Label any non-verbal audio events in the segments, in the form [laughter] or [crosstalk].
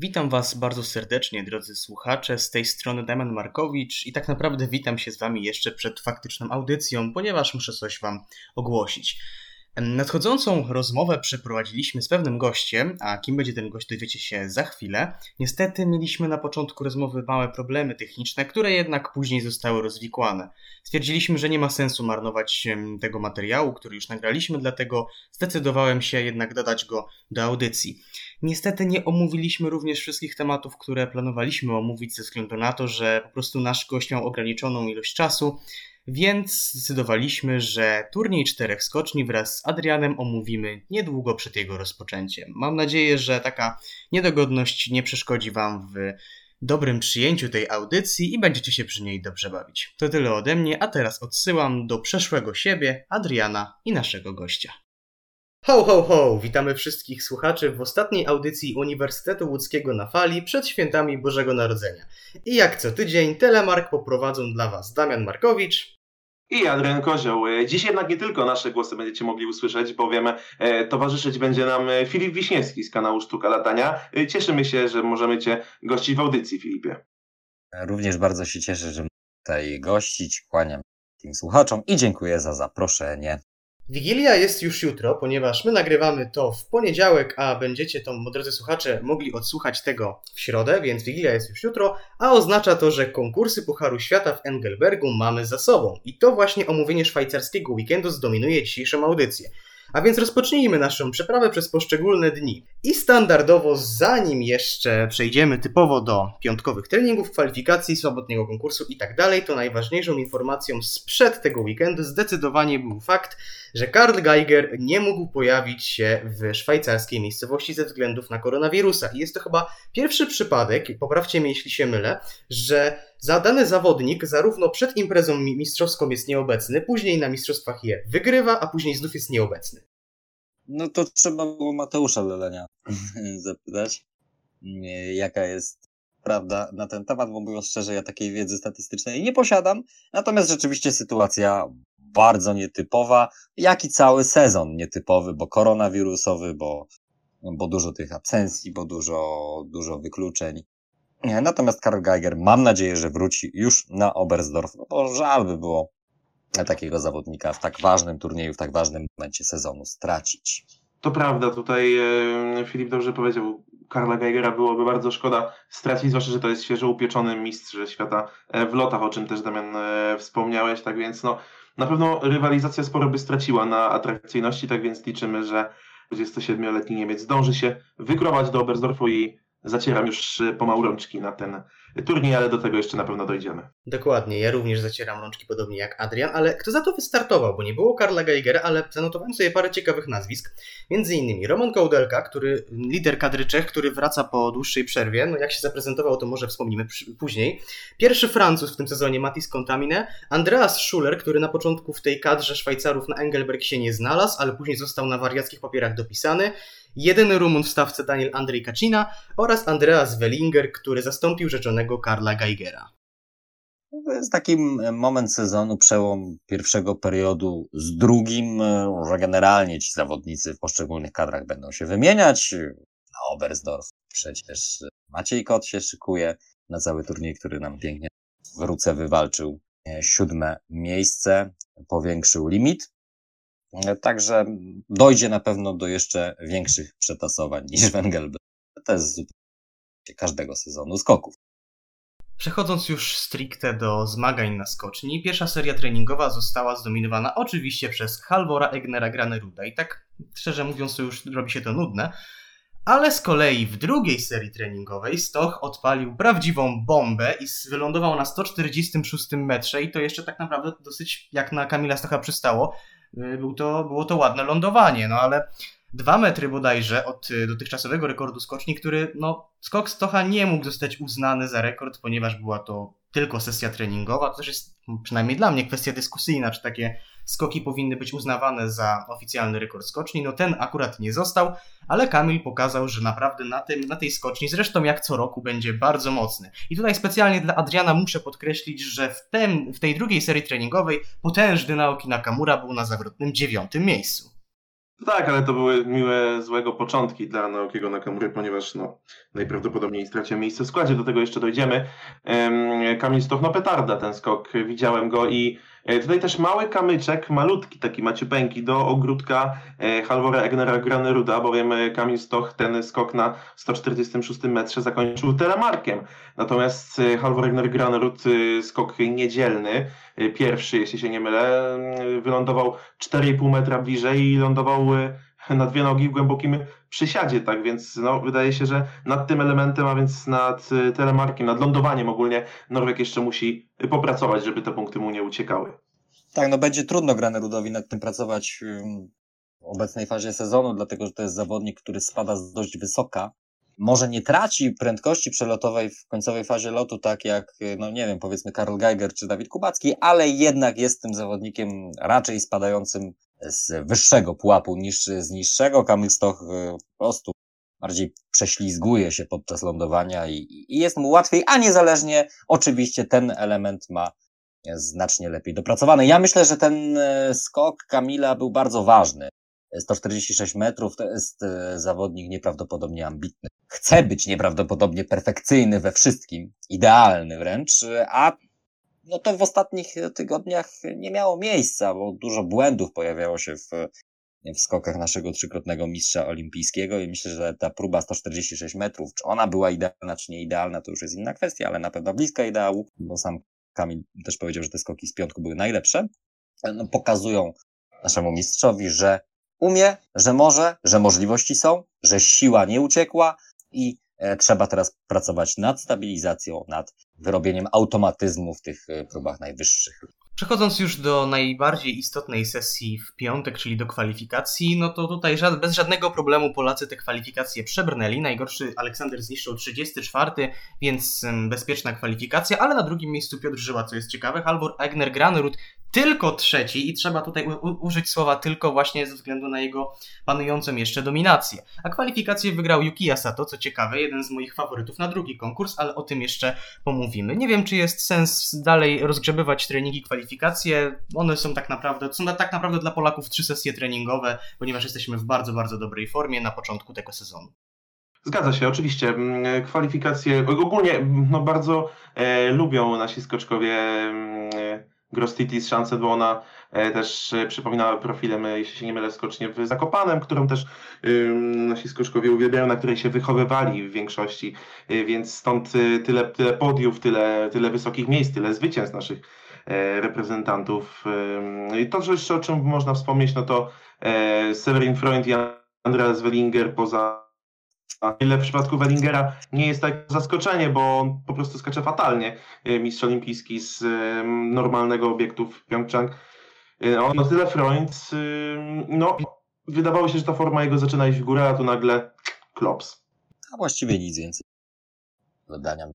Witam Was bardzo serdecznie, drodzy słuchacze. Z tej strony Damian Markowicz i tak naprawdę witam się z Wami jeszcze przed faktyczną audycją, ponieważ muszę coś Wam ogłosić. Nadchodzącą rozmowę przeprowadziliśmy z pewnym gościem, a kim będzie ten gość dowiecie się za chwilę. Niestety mieliśmy na początku rozmowy małe problemy techniczne, które jednak później zostały rozwikłane. Stwierdziliśmy, że nie ma sensu marnować tego materiału, który już nagraliśmy, dlatego zdecydowałem się jednak dodać go do audycji. Niestety nie omówiliśmy również wszystkich tematów, które planowaliśmy omówić ze względu na to, że po prostu nasz gość miał ograniczoną ilość czasu, więc zdecydowaliśmy, że turniej czterech skoczni wraz z Adrianem omówimy niedługo przed jego rozpoczęciem. Mam nadzieję, że taka niedogodność nie przeszkodzi Wam w dobrym przyjęciu tej audycji i będziecie się przy niej dobrze bawić. To tyle ode mnie, a teraz odsyłam do przeszłego siebie, Adriana i naszego gościa. Ho, ho, ho! Witamy wszystkich słuchaczy w ostatniej audycji Uniwersytetu Łódzkiego na fali przed świętami Bożego Narodzenia. I jak co tydzień, Telemark poprowadzą dla Was Damian Markowicz i Adrian Kozioł. Dziś jednak nie tylko nasze głosy będziecie mogli usłyszeć, bowiem e, towarzyszyć będzie nam e, Filip Wiśniewski z kanału Sztuka Latania. E, cieszymy się, że możemy Cię gościć w audycji, Filipie. Również bardzo się cieszę, że tutaj gościć. Kłaniam tym słuchaczom i dziękuję za zaproszenie. Wigilia jest już jutro, ponieważ my nagrywamy to w poniedziałek, a będziecie to, drodzy słuchacze, mogli odsłuchać tego w środę, więc Wigilia jest już jutro, a oznacza to, że konkursy Pucharu Świata w Engelbergu mamy za sobą. I to właśnie omówienie szwajcarskiego weekendu zdominuje dzisiejszą audycję. A więc rozpocznijmy naszą przeprawę przez poszczególne dni. I standardowo, zanim jeszcze przejdziemy typowo do piątkowych treningów, kwalifikacji, swobodnego konkursu i tak dalej, to najważniejszą informacją sprzed tego weekendu zdecydowanie był fakt, że Karl Geiger nie mógł pojawić się w szwajcarskiej miejscowości ze względów na koronawirusa. I jest to chyba pierwszy przypadek, poprawcie mnie jeśli się mylę, że zadany zawodnik zarówno przed imprezą mistrzowską jest nieobecny, później na mistrzostwach je wygrywa, a później znów jest nieobecny. No to trzeba było Mateusza Lelenia [laughs] zapytać, jaka jest prawda na ten temat, bo mówiąc szczerze, ja takiej wiedzy statystycznej nie posiadam. Natomiast rzeczywiście sytuacja bardzo nietypowa, jak i cały sezon nietypowy, bo koronawirusowy, bo, bo dużo tych absencji, bo dużo, dużo wykluczeń. Natomiast Karl Geiger mam nadzieję, że wróci już na Oberstdorf, no bo żal by było takiego zawodnika w tak ważnym turnieju, w tak ważnym momencie sezonu stracić. To prawda, tutaj e, Filip dobrze powiedział, Karla Geigera byłoby bardzo szkoda stracić, zwłaszcza, że to jest świeżo upieczony mistrz świata e, w lotach, o czym też Damian e, wspomniałeś, tak więc no, na pewno rywalizacja sporo by straciła na atrakcyjności, tak więc liczymy, że 27-letni Niemiec zdąży się wykrować do Oberstdorfu i zacieram już pomału rączki na ten turniej, ale do tego jeszcze na pewno dojdziemy. Dokładnie, ja również zacieram rączki podobnie jak Adrian, ale kto za to wystartował? Bo nie było Karla Geigera, ale zanotowałem sobie parę ciekawych nazwisk. Między innymi Roman Kołdelka, który, lider kadry Czech, który wraca po dłuższej przerwie. No jak się zaprezentował, to może wspomnimy później. Pierwszy Francuz w tym sezonie, Matis Contamine. Andreas Schuller, który na początku w tej kadrze Szwajcarów na Engelberg się nie znalazł, ale później został na wariackich papierach dopisany jedyny Rumun w stawce Daniel Andrzej Kacina oraz Andreas Wellinger, który zastąpił rzeczonego Karla Geigera. To jest taki moment sezonu, przełom pierwszego periodu z drugim, że generalnie ci zawodnicy w poszczególnych kadrach będą się wymieniać. Na Oberstdorf przecież Maciej Kot się szykuje na cały turniej, który nam pięknie w Ruce wywalczył e, siódme miejsce, powiększył limit. E, także dojdzie na pewno do jeszcze większych przetasowań niż [laughs] Wengelby. To jest zupełnie każdego sezonu skoków. Przechodząc już stricte do zmagań na skoczni, pierwsza seria treningowa została zdominowana oczywiście przez Halvora Egnera Graneruda i tak szczerze mówiąc to już robi się to nudne, ale z kolei w drugiej serii treningowej Stoch odpalił prawdziwą bombę i wylądował na 146 metrze i to jeszcze tak naprawdę dosyć jak na Kamila Stocha przystało, był to, było to ładne lądowanie, no ale dwa metry bodajże od y, dotychczasowego rekordu skoczni, który, no, skok Stocha nie mógł zostać uznany za rekord, ponieważ była to tylko sesja treningowa. To też jest przynajmniej dla mnie kwestia dyskusyjna, czy takie skoki powinny być uznawane za oficjalny rekord skoczni. No ten akurat nie został, ale Kamil pokazał, że naprawdę na, tym, na tej skoczni, zresztą jak co roku, będzie bardzo mocny. I tutaj specjalnie dla Adriana muszę podkreślić, że w, tem, w tej drugiej serii treningowej potężny Naoki Nakamura był na zawrotnym dziewiątym miejscu. Tak, ale to były miłe, złego początki dla Naokiego Nakamury, ponieważ no, najprawdopodobniej stracił miejsce w składzie, do tego jeszcze dojdziemy. Kamil Stoch, no petarda ten skok, widziałem go i tutaj też mały kamyczek, malutki taki maciupeńki do ogródka e, Halvora Egnera Graneruda, bowiem e, Kamil Stoch ten skok na 146 metrze zakończył telemarkiem. Natomiast Halvor Egner Granerud skok niedzielny, pierwszy, jeśli się nie mylę, wylądował 4,5 metra bliżej i lądował na dwie nogi w głębokim przysiadzie, tak więc no, wydaje się, że nad tym elementem, a więc nad y, telemarkiem, nad lądowaniem ogólnie Norweg jeszcze musi popracować, żeby te punkty mu nie uciekały. Tak, no będzie trudno Granerudowi nad tym pracować w obecnej fazie sezonu, dlatego że to jest zawodnik, który spada z dość wysoka. Może nie traci prędkości przelotowej w końcowej fazie lotu, tak jak, no nie wiem, powiedzmy Karl Geiger czy Dawid Kubacki, ale jednak jest tym zawodnikiem raczej spadającym z wyższego pułapu niż z niższego. Kamil Stoch e, po prostu bardziej prześlizguje się podczas lądowania i, i jest mu łatwiej, a niezależnie oczywiście ten element ma znacznie lepiej dopracowany. Ja myślę, że ten e, skok Kamila był bardzo ważny. 146 metrów to jest e, zawodnik nieprawdopodobnie ambitny. Chce być nieprawdopodobnie perfekcyjny we wszystkim, idealny wręcz, a no to w ostatnich tygodniach nie miało miejsca, bo dużo błędów pojawiało się w, w skokach naszego trzykrotnego mistrza olimpijskiego i myślę, że ta próba 146 metrów, czy ona była idealna, czy nie idealna, to już jest inna kwestia, ale na pewno bliska ideału, bo sam Kamil też powiedział, że te skoki z piątku były najlepsze, no, pokazują naszemu mistrzowi, że umie, że może, że możliwości są, że siła nie uciekła i E, trzeba teraz pracować nad stabilizacją, nad wyrobieniem automatyzmu w tych e, próbach najwyższych. Przechodząc już do najbardziej istotnej sesji w piątek, czyli do kwalifikacji, no to tutaj bez żadnego problemu Polacy te kwalifikacje przebrnęli. Najgorszy Aleksander zniszczył 34, więc bezpieczna kwalifikacja, ale na drugim miejscu Piotr Żyła, co jest ciekawe, Halvor Egner Granerud tylko trzeci i trzeba tutaj użyć słowa tylko właśnie ze względu na jego panującą jeszcze dominację. A kwalifikację wygrał Yuki Sato, co ciekawe, jeden z moich faworytów na drugi konkurs, ale o tym jeszcze pomówimy. Nie wiem, czy jest sens dalej rozgrzebywać treningi, kwalifikacje. One są tak naprawdę, są tak naprawdę dla Polaków trzy sesje treningowe, ponieważ jesteśmy w bardzo, bardzo dobrej formie na początku tego sezonu. Zgadza się, oczywiście. Mm, kwalifikacje ogólnie no, bardzo e, lubią nasi skoczkowie e, Grostitis szansę, bo ona e, też e, przypomina profilem, e, jeśli się nie mylę, skocznie w Zakopanem, którą też nasi skoczkowie uwielbiają, na której się wychowywali w większości, więc stąd tyle, tyle podiów, tyle, tyle wysokich miejsc, tyle zwycięstw naszych reprezentantów. I to, że jeszcze o czym można wspomnieć, no to Severin Freund i Andreas Wellinger poza ile w przypadku Wellingera nie jest tak zaskoczenie, bo on po prostu skacze fatalnie. E, mistrz olimpijski z normalnego obiektu w Pyeongchang. E, on no tyle Freund, no wydawało się, że ta forma jego zaczyna iść w górę, a tu nagle klops. A właściwie nic więcej. Dodania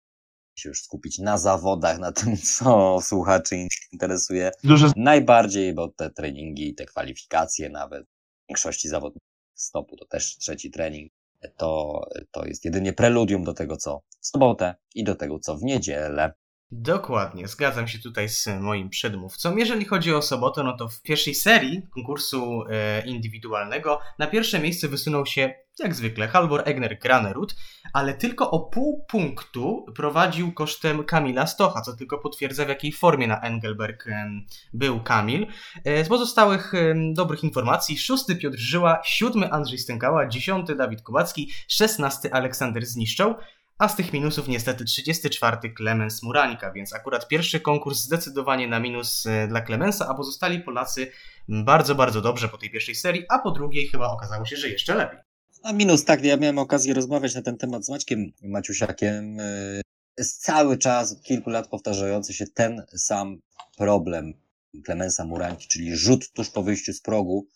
się już skupić na zawodach, na tym, co słuchaczy interesuje. Duże... Najbardziej, bo te treningi, te kwalifikacje nawet w większości zawodników stopu to też trzeci trening to, to jest jedynie preludium do tego, co w sobotę i do tego, co w niedzielę. Dokładnie, zgadzam się tutaj z moim przedmówcą. Jeżeli chodzi o sobotę, no to w pierwszej serii konkursu e, indywidualnego na pierwsze miejsce wysunął się, jak zwykle, Halvor Egner Granerud, ale tylko o pół punktu prowadził kosztem Kamila Stocha, co tylko potwierdza w jakiej formie na Engelberg e, był Kamil. E, z pozostałych e, dobrych informacji, szósty Piotr Żyła, siódmy Andrzej Stękała, dziesiąty Dawid Kubacki, szesnasty Aleksander Zniszczał, a z tych minusów niestety 34 Klemens Murańka, więc akurat pierwszy konkurs zdecydowanie na minus e, dla Klemensa, a pozostali Polacy bardzo, bardzo dobrze po tej pierwszej serii, a po drugiej chyba okazało się, że jeszcze lepiej. A minus, tak, ja miałem okazję rozmawiać na ten temat z Maćkiem Maciusiakiem. Jest cały czas, od kilku lat powtarzający się ten sam problem Klemensa Murańki, czyli rzut tuż po wyjściu z progu,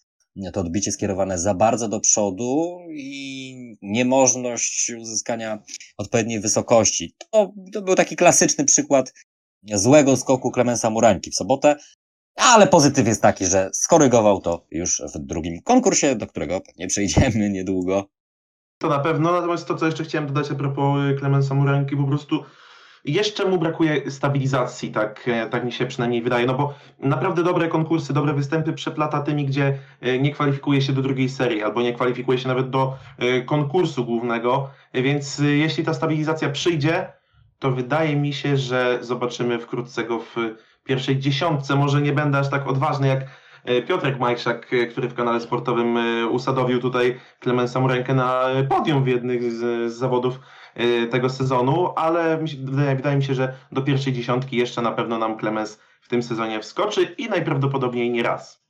to odbicie skierowane za bardzo do przodu i niemożność uzyskania odpowiedniej wysokości. To, to był taki klasyczny przykład złego skoku Klemensa Murańki w sobotę, ale pozytyw jest taki, że skorygował to już w drugim konkursie, do którego pewnie przejdziemy niedługo. To na pewno, natomiast to, co jeszcze chciałem dodać a propos Klemensa Murańki, po prostu jeszcze mu brakuje stabilizacji, tak, e, tak mi się przynajmniej wydaje, no bo naprawdę dobre konkursy, dobre występy przeplata tymi, gdzie e, nie kwalifikuje się do drugiej serii, albo nie kwalifikuje się nawet do e, konkursu głównego, więc jeśli ta stabilizacja przyjdzie, to wydaje mi się, że zobaczymy wkrótce go w pierwszej dziesiątce, może nie będę aż tak odważny jak Piotrek Majszak, który w kanale sportowym usadowił tutaj Klemensa Murenkę na podium w jednych z, zawodów tego sezonu, ale wydaje mi się, że do pierwszej dziesiątki jeszcze na pewno nam Clemens w tym sezonie wskoczy i najprawdopodobniej nie raz.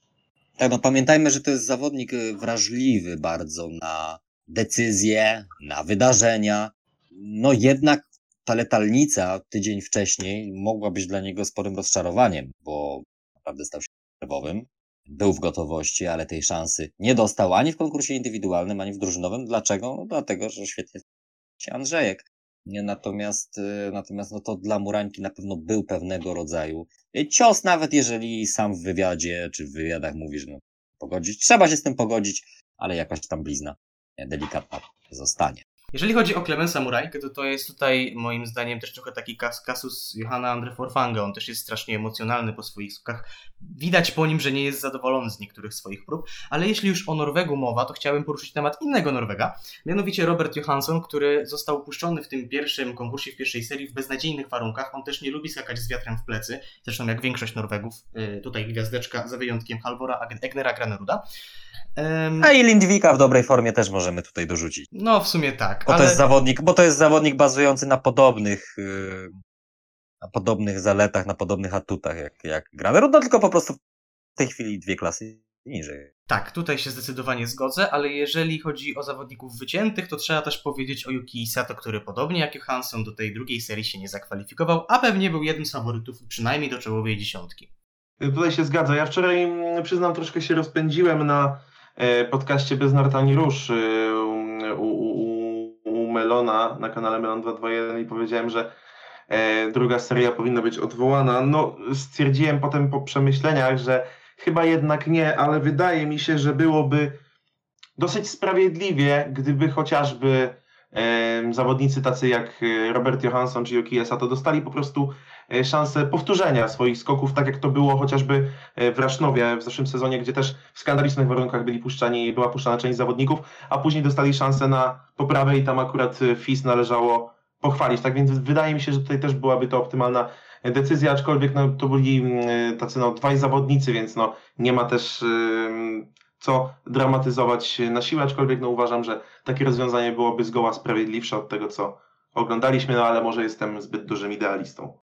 Tak, no pamiętajmy, że to jest zawodnik y, wrażliwy bardzo na decyzje, na wydarzenia. No jednak ta letalnica tydzień wcześniej mogła być dla niego sporym rozczarowaniem, bo naprawdę stał się nerwowym. Był w gotowości, ale tej szansy nie dostał ani w konkursie indywidualnym, ani w drużynowym. Dlaczego? No dlatego, że świetnie Andrzejek. Natomiast, y, natomiast no to dla Murańki na pewno był pewnego rodzaju cios, nawet jeżeli sam w wywiadzie czy w wywiadach mówisz, no pogodzić, trzeba się z tym pogodzić, ale jakaś tam blizna delikatna zostanie. Jeżeli chodzi o Clemensa Murajkę, to to jest tutaj moim zdaniem też trochę taki kas kasus Johanna Andre Forfanga. On też jest strasznie emocjonalny po swoich skokach. Widać po nim, że nie jest zadowolony z niektórych swoich prób, ale jeśli już o Norwegu mowa, to chciałem poruszyć temat innego Norwega, mianowicie Robert Johansson, który został puszczony w tym pierwszym konkursie, w pierwszej serii w beznadziejnych warunkach. On też nie lubi skakać z wiatrem w plecy, zresztą jak większość Norwegów, y, tutaj gwiazdeczka za wyjątkiem Halvora Egnera Graneruda. Um, A i Lindwika w dobrej formie też możemy tutaj dorzucić. No, w sumie tak. Bo, ale... to jest zawodnik, bo to jest zawodnik bazujący na podobnych, yy, na podobnych zaletach, na podobnych atutach jak, jak Graner, no tylko po prostu w tej chwili dwie klasy niżej. Tak, tutaj się zdecydowanie zgodzę, ale jeżeli chodzi o zawodników wyciętych, to trzeba też powiedzieć o Yuki Sato, który podobnie jak Johansson do tej drugiej serii się nie zakwalifikował, a pewnie był jednym z faworytów przynajmniej do czołowej dziesiątki. Tutaj się zgadza. Ja wczoraj, mm, przyznam, troszkę się rozpędziłem na E, podcaście Bez Nartani Róż e, u, u, u Melona na kanale Melon 221 i powiedziałem, że e, druga seria powinna być odwołana. No, stwierdziłem potem po przemyśleniach, że chyba jednak nie, ale wydaje mi się, że byłoby dosyć sprawiedliwie, gdyby chociażby zawodnicy tacy jak Robert Johansson czy Yoki to dostali po prostu E, szansę powtórzenia swoich skoków, tak jak to było chociażby e, w Rasznowie w zeszłym sezonie, gdzie też w skandalicznych warunkach byli puszczani, była puszczana część zawodników, a później dostali szansę na poprawę i tam akurat e, FIS należało pochwalić. Tak więc wydaje mi się, że tutaj też byłaby to optymalna decyzja, aczkolwiek no, to byli mm, tacy no, dwaj zawodnicy, więc no, nie ma też co dramatyzować na siłę, aczkolwiek no, uważam, że takie rozwiązanie byłoby zgoła sprawiedliwsze od tego, co oglądaliśmy, no ale może jestem zbyt dużym idealistą.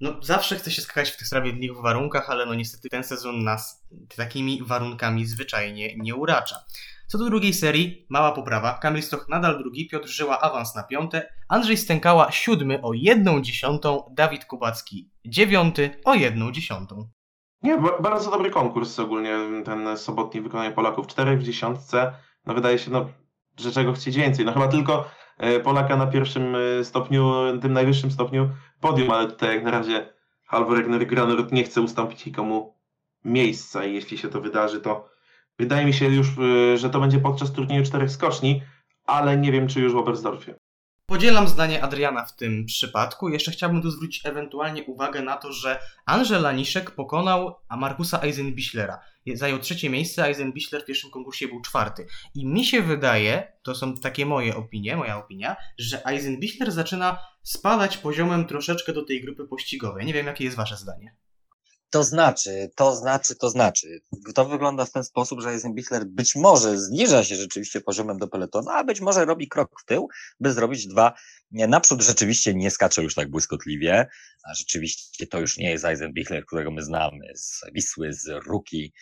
No, zawsze chce się skakać w tych sprawiedliwych warunkach, ale no niestety ten sezon nas takimi warunkami zwyczajnie nie uracza. Co do drugiej serii, mała poprawa. Kamil Stoch nadal drugi, Piotr Żyła awans na piąte, Andrzej Stękała siódmy o jedną dziesiątą, Dawid Kubacki dziewiąty o jedną dziesiątą. Nie, bardzo dobry konkurs ogólnie ten sobotni wykonanie Polaków. Cztery w dziesiątce. No wydaje się, no, że czego chcieć więcej. No chyba tylko E, Polaka na pierwszym e, stopniu, tym najwyższym stopniu podium, ale tutaj jak na razie Halvor Granerud nie chce ustąpić nikomu miejsca i jeśli się to wydarzy, to wydaje mi się już, e, że to będzie podczas turnieju czterech skoczni, ale nie wiem, czy już w Oberstdorfie. Podzielam zdanie Adriana w tym przypadku. Jeszcze chciałbym tu zwrócić ewentualnie uwagę na to, że Angel Laniszek pokonał Markusa Eisenbichlera. Zajął trzecie miejsce, Eisenbichler w pierwszym konkursie był czwarty. I mi się wydaje, to są takie moje opinie, moja opinia, że Eisenbichler zaczyna spadać poziomem troszeczkę do tej grupy pościgowej. Nie wiem, jakie jest wasze zdanie. To znaczy, to znaczy, to znaczy. To wygląda w ten sposób, że Eisenbichler być może zniża się rzeczywiście poziomem do peletonu, a być może robi krok w tył, by zrobić dwa naprzód. Rzeczywiście nie skacze już tak błyskotliwie, a rzeczywiście to już nie jest Eisenbichler, którego my znamy z Wisły, z Ruki,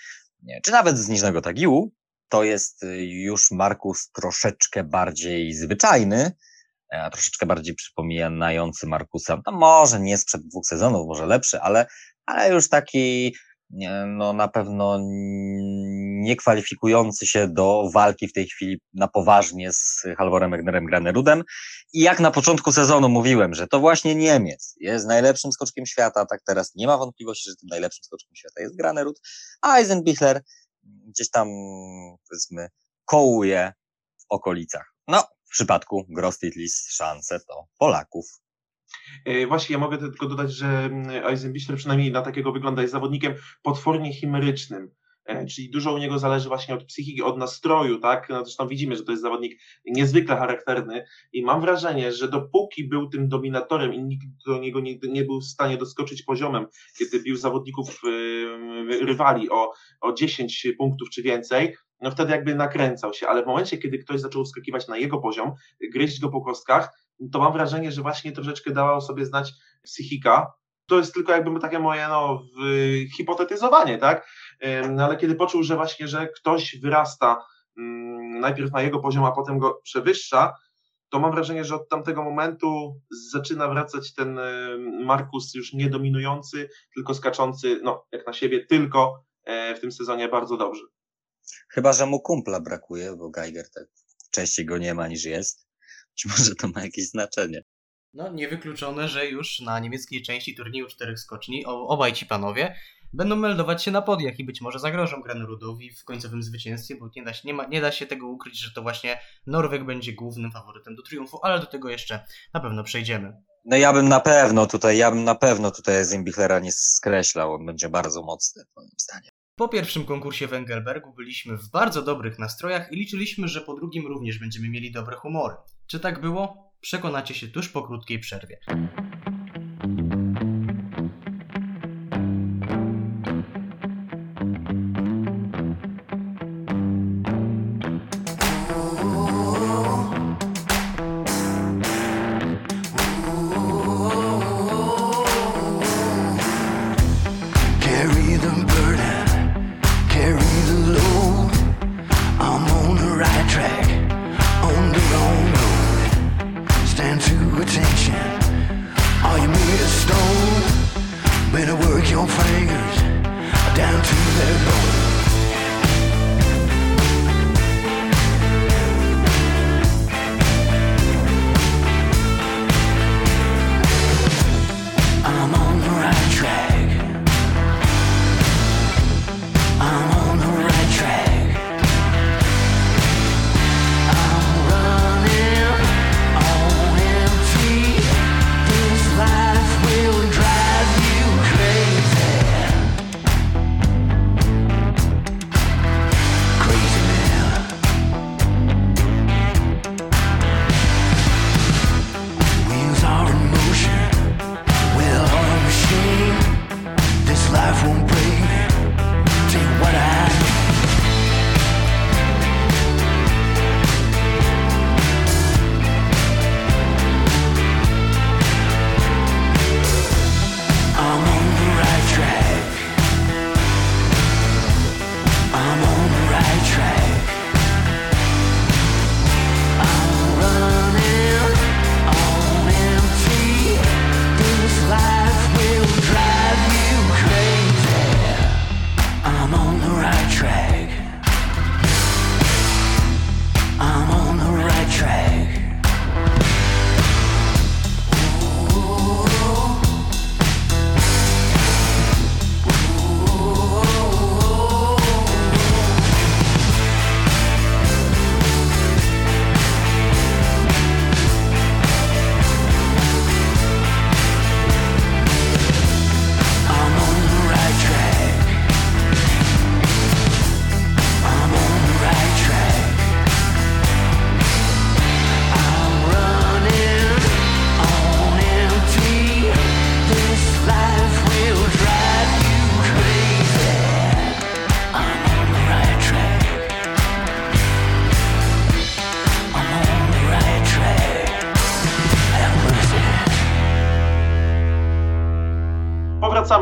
czy nawet z Niżnego Tagiłu. To jest już Markus troszeczkę bardziej zwyczajny, a troszeczkę bardziej przypominający Markusa, no może nie sprzed dwóch sezonów, może lepszy, ale ale już taki no na pewno nie kwalifikujący się do walki w tej chwili na poważnie z Halvorem Egnerem Granerudem. I jak na początku sezonu mówiłem, że to właśnie Niemiec jest najlepszym skoczkiem świata, tak teraz nie ma wątpliwości, że tym najlepszym skoczkiem świata jest Granerud, a Eisenbichler gdzieś tam, powiedzmy, kołuje w okolicach. No, w przypadku Grostitlis szanse to Polaków. E, właśnie, ja mogę tylko dodać, że mm, Eisenbichler przynajmniej na takiego wygląda jest zawodnikiem potwornie chimerycznym E, czyli dużo u niego zależy właśnie od psychiki, od nastroju, tak? No zresztą widzimy, że to jest zawodnik niezwykle charakterny i mam wrażenie, że dopóki był tym dominatorem i nikt do niego nie, nie był w stanie doskoczyć poziomem, kiedy bił zawodników yy, rywali o, o 10 punktów czy więcej, no wtedy jakby nakręcał się, ale w momencie, kiedy ktoś zaczął wskakiwać na jego poziom, gryźć go po kostkach, to mam wrażenie, że właśnie troszeczkę dała o sobie znać psychika, to jest tylko jakby takie moje no, hipotetyzowanie, tak? No, ale kiedy poczuł, że właśnie, że ktoś wyrasta mm, najpierw na jego poziom, a potem go przewyższa, to mam wrażenie, że od tamtego momentu zaczyna wracać ten Markus już nie dominujący, tylko skaczący, no jak na siebie, tylko e, w tym sezonie bardzo dobrze. Chyba, że mu kumpla brakuje, bo Geiger tak częściej go nie ma niż jest. Być może to ma jakieś znaczenie. No, niewykluczone, że już na niemieckiej części turnieju czterech skoczni obaj ci panowie będą meldować się na podiach i być może zagrożą Granerudowi w końcowym zwycięstwie, bo nie da, się, nie, ma, nie da się tego ukryć, że to właśnie Norweg będzie głównym faworytem do triumfu, ale do tego jeszcze na pewno przejdziemy. No ja bym na pewno tutaj, ja bym na pewno tutaj Zimbichlera nie skreślał, on będzie bardzo mocny moim zdaniem. Po pierwszym konkursie w Engelbergu byliśmy w bardzo dobrych nastrojach i liczyliśmy, że po drugim również będziemy mieli dobre humory. Czy tak było? Przekonacie się tuż po krótkiej przerwie.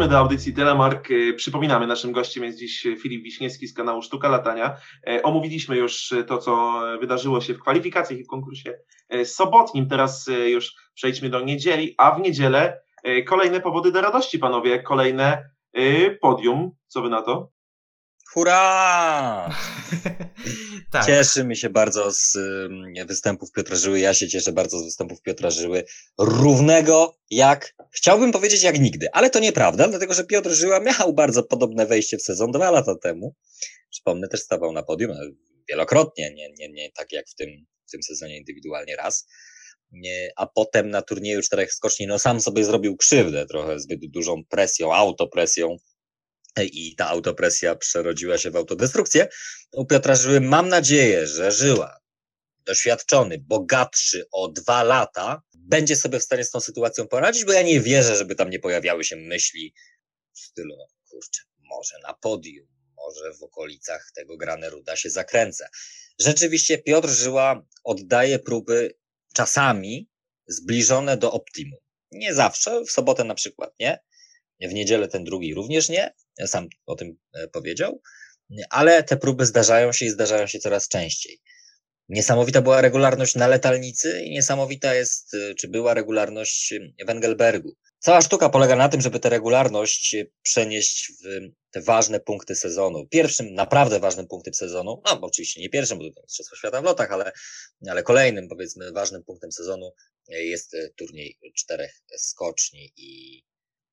Wracamy do audycji Telemark. E, przypominamy, naszym gościem jest dziś Filip Wiśniewski z kanału Sztuka Latania. E, omówiliśmy już to, co wydarzyło się w kwalifikacjach i w konkursie e, sobotnim. Teraz już przejdźmy do niedzieli, a w niedzielę kolejne powody do radości, panowie. Kolejne podium. Co wy na to? Hurra! [laughs] tak. Cieszymy się bardzo z występów Piotra Żyły. Ja się cieszę bardzo z występów Piotra Żyły. Równego jak, chciałbym powiedzieć jak nigdy, ale to nieprawda, dlatego że Piotr Żyła miał bardzo podobne wejście w sezon dwa lata temu. Przypomnę, też stawał na podium wielokrotnie, nie, nie, nie tak jak w tym, w tym sezonie indywidualnie raz. a potem na turnieju czterech skoczni, no sam sobie zrobił krzywdę trochę zbyt dużą presją, autopresją i ta autopresja przerodziła się w autodestrukcję. U Piotra Żyły mam nadzieję, że Żyła, doświadczony, bogatszy o dwa lata, będzie sobie w stanie z tą sytuacją poradzić, bo ja nie wierzę, żeby tam nie pojawiały się myśli w stylu, no kurczę, może na podium, może w okolicach tego Graneruda się zakręcę. Rzeczywiście Piotr Żyła oddaje próby czasami zbliżone do optimum. Nie zawsze, w sobotę na przykład nie, w niedzielę ten drugi również nie, sam o tym e, powiedział, ale te próby zdarzają się i zdarzają się coraz częściej. Niesamowita była regularność na letalnicy i niesamowita jest, e, czy była regularność w Engelbergu. Cała sztuka polega na tym, żeby tę regularność przenieść w te ważne punkty sezonu. Pierwszym, naprawdę ważnym punktem sezonu, no oczywiście nie pierwszym, bo to Mistrzostwo Świata w lotach, ale, ale kolejnym, powiedzmy, ważnym punktem sezonu jest turniej czterech skoczni i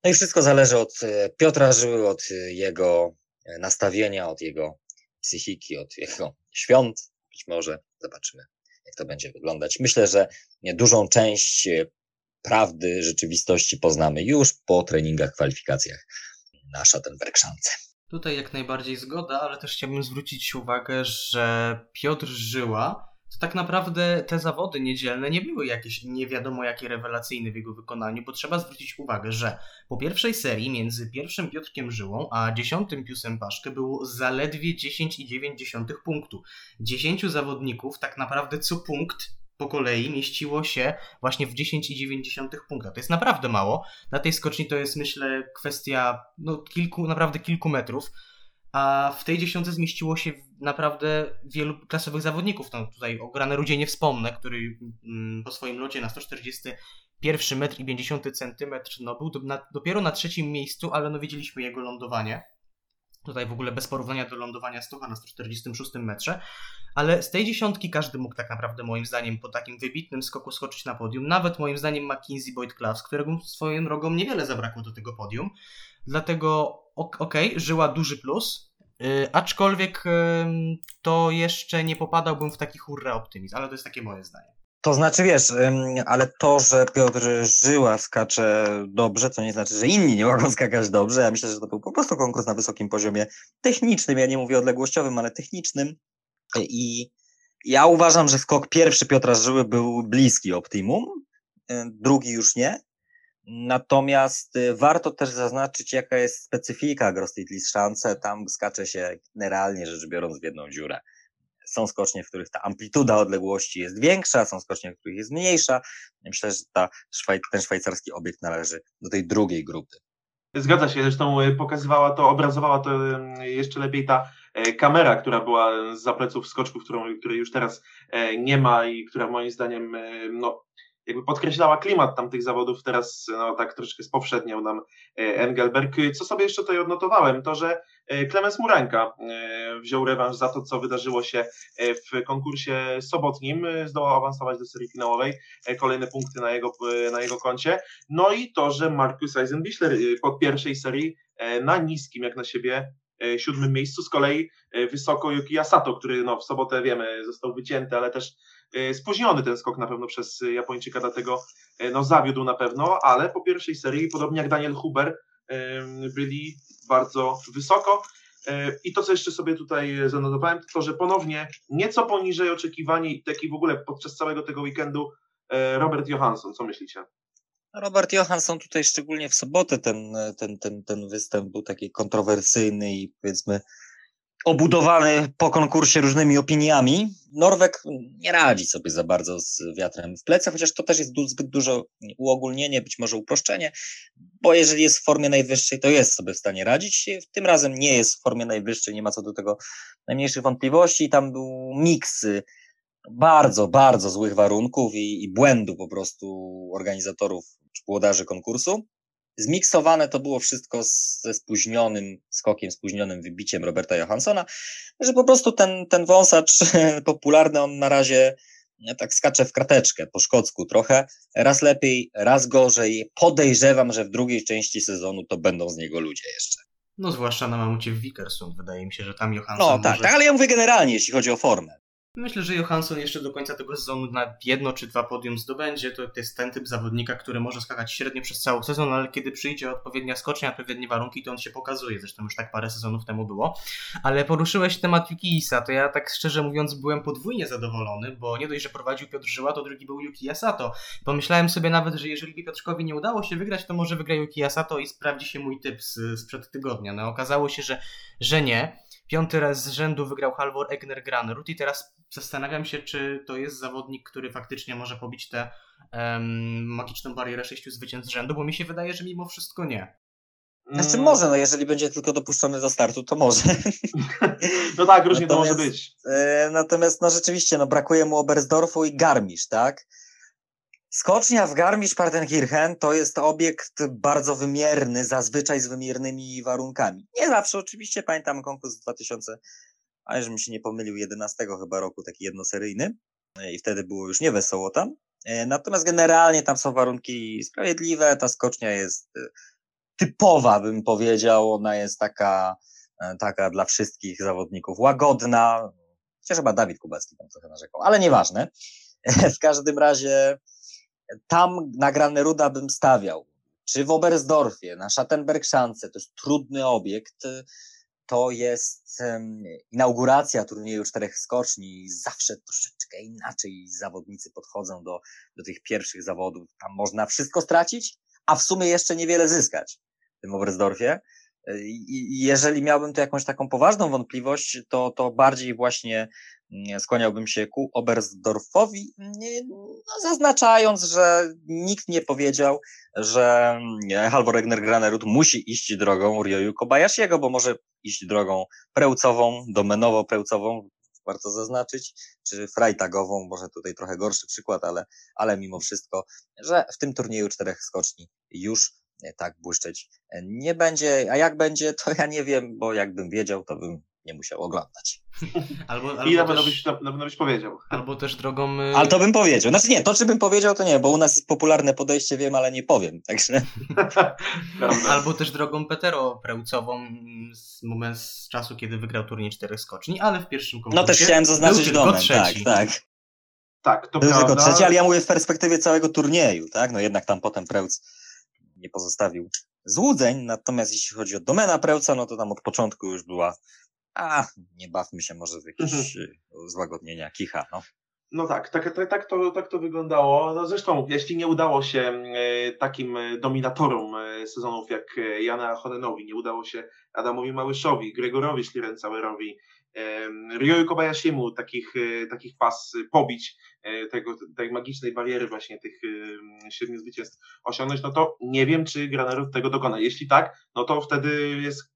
no i wszystko zależy od Piotra Żyły, od jego nastawienia, od jego psychiki, od jego świąt. Być może zobaczymy, jak to będzie wyglądać. Myślę, że dużą część prawdy, rzeczywistości poznamy już po treningach, kwalifikacjach na Schattenbergszance. Tutaj jak najbardziej zgoda, ale też chciałbym zwrócić uwagę, że Piotr Żyła to tak naprawdę te zawody niedzielne nie były jakieś nie wiadomo jakie rewelacyjne w jego wykonaniu, bo trzeba zwrócić uwagę, że po pierwszej serii między pierwszym Piotrkiem Żyłą a dziesiątym Piusem Paszkę było zaledwie 10,9 punktu. 10 zawodników tak naprawdę co punkt po kolei mieściło się właśnie w 10,9 punkta. To jest naprawdę mało. Na tej skoczni to jest myślę kwestia no, kilku, naprawdę kilku metrów. A w tej dziesiątce zmieściło się naprawdę wielu klasowych zawodników. No, tutaj o Granerudzie nie wspomnę, który mm, po swoim locie na 141 metr i 50 centymetr no, był do, na, dopiero na trzecim miejscu, ale no, widzieliśmy jego lądowanie. Tutaj w ogóle bez porównania do lądowania Stocha na 146 metrze. Ale z tej dziesiątki każdy mógł tak naprawdę moim zdaniem po takim wybitnym skoku skoczyć na podium. Nawet moim zdaniem McKinsey Boyd Klaus, którego swoim drogą niewiele zabrakło do tego podium. Dlatego okej, okay, żyła duży plus, yy, aczkolwiek to jeszcze nie popadałbym w taki hurra optymizm, ale to jest takie moje zdanie. To znaczy, wiesz, ale to, że Piotr Żyła skacze dobrze, to nie znaczy, że inni nie mogą skakać dobrze. Ja myślę, że to był po prostu konkurs na wysokim poziomie technicznym. Ja nie mówię odległościowym, ale technicznym. I ja uważam, że skok pierwszy Piotra Żyły był bliski optimum, drugi już nie. Natomiast y, warto też zaznaczyć, jaka jest specyfika Grostit Szance. Tam skacze się generalnie rzecz biorąc w jedną dziurę. Są skocznie, w których ta amplituda odległości jest większa, są skocznie, w których jest mniejsza. Myślę, że ta, ten szwajcarski obiekt należy do tej drugiej grupy. Zgadza się, zresztą y, pokazywała to, obrazowała to y, jeszcze lepiej ta e, kamera, która była za pleców skoczków, którą, której już teraz e, nie ma i która moim zdaniem e, no, jakby podkreślała klimat tamtych zawodów, teraz no, tak troszkę spowszedniał nam Engelberg. Co sobie jeszcze tutaj odnotowałem, to że Klemens Muranka wziął rewanż za to, co wydarzyło się w konkursie sobotnim, zdołał awansować do serii finałowej, kolejne punkty na jego, na jego koncie, no i to, że Markus Eisenbichler po pierwszej serii na niskim jak na siebie siódmym miejscu, z kolei wysoko Yuki Asato, który no, w sobotę wiemy został wycięty, ale też E, spóźniony ten skok na pewno przez Japończyka, dlatego e, no, zawiódł na pewno, ale po pierwszej serii, podobnie jak Daniel Huber, byli bardzo wysoko. E, I to, co jeszcze sobie tutaj zanotowałem, to to, że ponownie nieco poniżej oczekiwań i taki w ogóle podczas całego tego weekendu Robert Johansson. Co myślicie? Robert Johansson tutaj szczególnie w sobotę ten, ten, ten, ten występ był taki kontrowersyjny i powiedzmy obudowany po konkursie różnymi opiniami. Norweg nie radzi sobie za bardzo z wiatrem w plecach, chociaż to też jest zbyt dużo uogólnienie, być może uproszczenie, bo jeżeli jest w formie najwyższej, to jest sobie w stanie radzić. Tym razem nie jest w formie najwyższej, nie ma co do tego najmniejszych wątpliwości. Tam był miks bardzo, bardzo złych warunków i, i błędu po prostu organizatorów czy włodarzy konkursu. Zmiksowane to było wszystko ze spóźnionym skokiem, spóźnionym wybiciem Roberta Johanssona, że po prostu ten, ten wąsacz [laughs] popularny, on na razie tak skacze w krateczkę po szkocku trochę, raz lepiej, raz gorzej. Podejrzewam, że w drugiej części sezonu to będą z niego ludzie jeszcze. No zwłaszcza na mamucie w Wikersund, wydaje mi się, że tam Johansson No tak, może... tak, ale ja mówię generalnie, jeśli chodzi o formę. Myślę, że Johansson jeszcze do końca tego sezonu na jedno czy dwa podium zdobędzie. To, jest ten typ zawodnika, który może skakać średnio przez cały sezon, ale kiedy przyjdzie odpowiednia skocznia, odpowiednie warunki, to on się pokazuje. Zresztą już tak parę sezonów temu było. Ale poruszyłeś temat Yuki to ja tak szczerze mówiąc byłem podwójnie zadowolony, bo nie dość, że prowadził Piotr Żyła, to drugi był Yuki Asato. Pomyślałem sobie nawet, że jeżeli Piotrkowi nie udało się wygrać, to może wygra Yuki Asato i sprawdzi się mój typ z, sprzed tygodnia. No okazało się, że, że nie. Piąty raz z rzędu wygrał Halvor Egner Granerud i teraz zastanawiam się, czy to jest zawodnik, który faktycznie może pobić tę um, magiczną barierę sześciu zwycięstw z rzędu, bo mi się wydaje, że mimo wszystko nie. Znaczy może, no jeżeli będzie tylko dopuszczony do startu, to może. [laughs] no tak, różnie to może być. E, natomiast no rzeczywiście, no brakuje mu Oberstdorfu i Garmisch, tak? Skocznia w Garmisch-Partenkirchen to jest obiekt bardzo wymierny, zazwyczaj z wymiernymi warunkami. Nie zawsze oczywiście, pamiętam konkurs 2000, a żebym się nie pomylił, 11 chyba roku, taki jednoseryjny i wtedy było już nie wesoło tam. E, natomiast generalnie tam są warunki sprawiedliwe, ta skocznia jest e, typowa, bym powiedział, ona jest taka, e, taka dla wszystkich zawodników łagodna, chociaż chyba Dawid Kubacki tam trochę narzekał, ale nieważne. W każdym razie tam na Ruda bym stawiał. Czy w Oberstdorfie, na Schattenberg-Szance, to jest trudny obiekt, to jest um, inauguracja turnieju czterech skoczni, zawsze troszeczkę inaczej zawodnicy podchodzą do, do tych pierwszych zawodów. Tam można wszystko stracić, a w sumie jeszcze niewiele zyskać w tym Oberstdorfie. I jeżeli miałbym tu jakąś taką poważną wątpliwość, to, to bardziej właśnie skłaniałbym się ku Oberstdorfowi, no, zaznaczając, że nikt nie powiedział, że Halvor Egner Granerud musi iść drogą Ryoyu Kobayashiego, bo może iść drogą prełcową, domenowo-prełcową, warto zaznaczyć, czy freitagową, może tutaj trochę gorszy przykład, ale, ale mimo wszystko, że w tym turnieju czterech skoczni już tak błyszczeć nie będzie, a jak będzie, to ja nie wiem, bo jakbym wiedział, to bym nie musiał oglądać. [laughs] Albo, albo I na pewno, byś, na, pewno byś powiedział. Albo też drogą... Y, ale to bym powiedział. Znaczy nie, to czy bym powiedział, to nie, bo u nas jest popularne podejście, wiem, ale nie powiem, także... [laughs] albo też drogą Petero Prełcową z, moment, z czasu, kiedy wygrał turniej czterech skoczni, ale w pierwszym konkursie No też chciałem zaznaczyć domen, tak, tak. Tak, to Był prawda. tylko trzeci, ale ja mówię w perspektywie całego turnieju, tak? No jednak tam potem Prełc nie pozostawił złudzeń, natomiast jeśli chodzi o domena Prełca, no to tam od początku już była a nie bawmy się może w jakieś mhm. e, złagodnienia kicha, no. No tak, tak, tak, tak, to, tak to wyglądało. No zresztą, jeśli nie udało się e, takim e, dominatorom sezonów jak Jana Honenowi, nie udało się Adamowi Małyszowi, Gregorowi Szlirencauerowi, Ryoyu Kobayashiemu takich, takich pas pobić, tego, tej magicznej bariery właśnie tych siedmiu zwycięstw osiągnąć, no to nie wiem, czy Granerów tego dokona. Jeśli tak, no to wtedy jest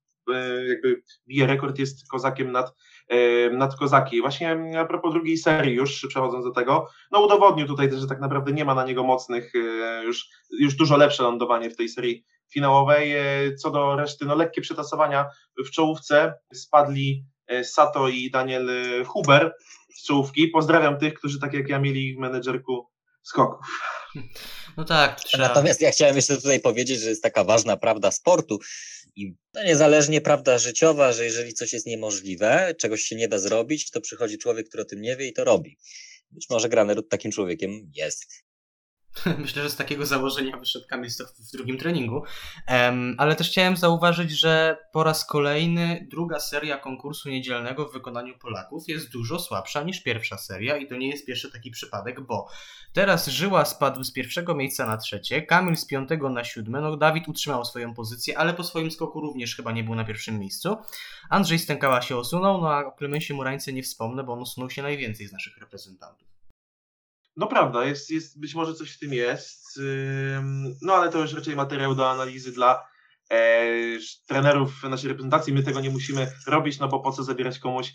jakby bije rekord, jest kozakiem nad, e, nad kozaki. Właśnie a propos drugiej serii, już przechodząc do tego, no udowodnił tutaj też, że tak naprawdę nie ma na niego mocnych, e, już, już dużo lepsze lądowanie w tej serii finałowej. Co do reszty, no lekkie przetasowania w czołówce, spadli Sato i Daniel Huber z czołówki. Pozdrawiam tych, którzy tak jak ja mieli w menedżerku skoków. No tak. Trzeba... Natomiast ja chciałem jeszcze tutaj powiedzieć, że jest taka ważna prawda sportu, i niezależnie prawda życiowa, że jeżeli coś jest niemożliwe, czegoś się nie da zrobić, to przychodzi człowiek, który o tym nie wie i to robi. Być może Granerud takim człowiekiem jest. [laughs] Myślę, że z takiego założenia wyszedł Kamil w drugim treningu. Ale też chciałem zauważyć, że po raz kolejny druga seria konkursu niedzielnego w wykonaniu Polaków jest dużo słabsza niż pierwsza seria i to nie jest pierwszy taki przypadek, bo teraz Żyła spadł z pierwszego miejsca na trzecie, Kamil z piątego na siódme, no Dawid utrzymał swoją pozycję, ale po swoim skoku również chyba nie był na pierwszym miejscu. Andrzej Stękała się osunął, no a o Klemensie Murańce nie wspomnę, bo on usunął się najwięcej z naszych reprezentantów. No prawda, jest, jest, być może coś w tym jest, no ale to już raczej materiał do analizy dla e, trenerów naszej reprezentacji. My tego nie musimy robić, no bo po co zabierać komuś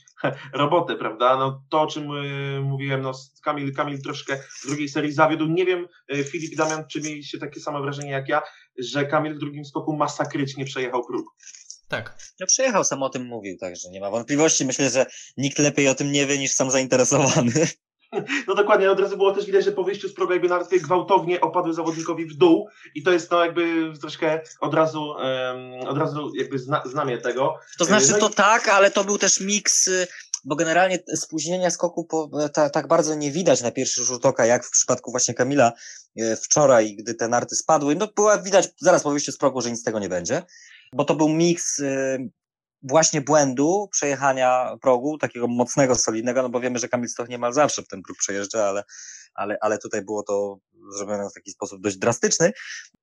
robotę, prawda? No to, o czym y, mówiłem, no Kamil, Kamil troszkę w drugiej serii zawiódł. Nie wiem, y, Filip i Damian, czy mieliście takie samo wrażenie jak ja, że Kamil w drugim skoku masakrycznie przejechał próg. Tak. No przejechał, sam o tym mówił, także nie ma wątpliwości. Myślę, że nikt lepiej o tym nie wie niż sam zainteresowany. [laughs] No dokładnie, od razu było też widać, że po wyjściu z progu jakby narty gwałtownie opadły zawodnikowi w dół i to jest no jakby troszkę od razu, um, od razu jakby zna, znamie tego. To znaczy no to i... tak, ale to był też miks y, bo generalnie spóźnienia skoku po, ta, tak bardzo nie widać na pierwszy rzut oka, jak w przypadku właśnie Kamila e, wczoraj, gdy te narty spadły. No była widać zaraz po wyjściu z progu, że nic z tego nie będzie, bo to był miks e, właśnie błędu przejechania progu, takiego mocnego, solidnego, no bo wiemy, że Kamil Stoch niemal zawsze w ten próg przejeżdża, ale, ale, ale tutaj było to zrobione w taki sposób dość drastyczny.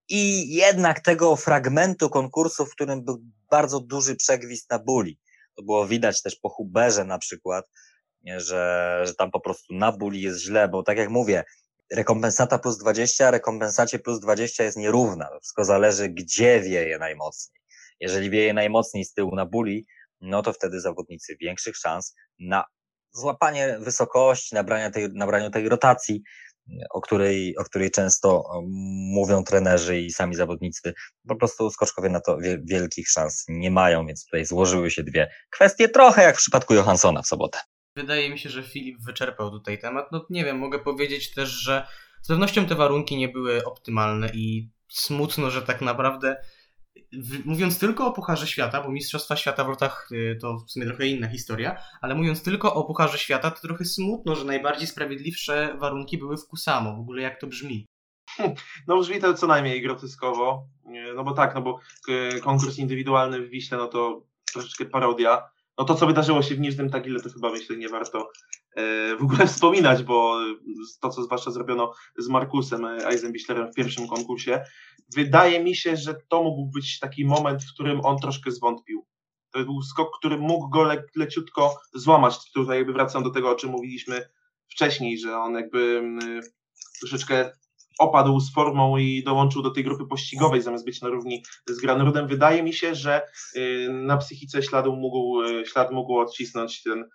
I jednak tego fragmentu konkursu, w którym był bardzo duży przegwizd na buli. To było widać też po Huberze na przykład, że, że tam po prostu na buli jest źle, bo tak jak mówię, rekompensata plus 20, rekompensacie plus 20 jest nierówna. Wszystko zależy, gdzie wieje najmocniej. Jeżeli wieje najmocniej z tyłu na buli, no to wtedy zawodnicy większych szans na złapanie wysokości, nabrania tej, tej rotacji, o której, o której często mówią trenerzy i sami zawodnicy. Po prostu skoczkowie na to wielkich szans nie mają, więc tutaj złożyły się dwie kwestie, trochę jak w przypadku Johanssona w sobotę. Wydaje mi się, że Filip wyczerpał tutaj temat. No nie wiem, mogę powiedzieć też, że z pewnością te warunki nie były optymalne i smutno, że tak naprawdę mówiąc tylko o Pucharze Świata, bo Mistrzostwa Świata w lotach y, to w sumie trochę inna historia, ale mówiąc tylko o Pucharze Świata, to trochę smutno, że najbardziej sprawiedliwsze warunki były w Kusamo. W ogóle jak to brzmi? [laughs] No brzmi to co najmniej groteskowo, no bo tak, no bo y, konkurs indywidualny w Wiśle, no to troszeczkę parodia. No to, co wydarzyło się w Niżnym Tagile, to chyba myślę nie warto w ogóle [laughs] wspominać, bo to, co zwłaszcza zrobiono z Markusem Eisenbichlerem w pierwszym konkursie, wydaje mi się, że to mógł być taki moment, w którym on troszkę zwątpił. To był skok, który mógł go le, leciutko złamać. Tutaj jakby wracam do tego, o czym mówiliśmy wcześniej, że on jakby troszeczkę opadł z formą i dołączył do tej grupy pościgowej zamiast być na równi z Granrudem. Wydaje mi się, że y, na psychice śladu mógł, y, ślad mógł odcisnąć ten e,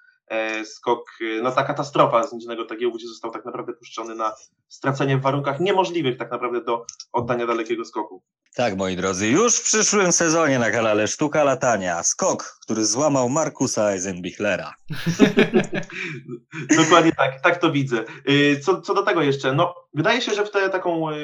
skok, y, no ta katastrofa z Niżnego Tagiełku, gdzie został tak naprawdę puszczony na stracenie w warunkach niemożliwych tak naprawdę do oddania dalekiego skoku. Tak, moi drodzy, już w przyszłym sezonie na kanale Sztuka Latania skok, który złamał Markusa Eisenbichlera. [laughs] Dokładnie tak, tak to widzę. Y, co, co do tego jeszcze, no wydaje się, że w tę taką y,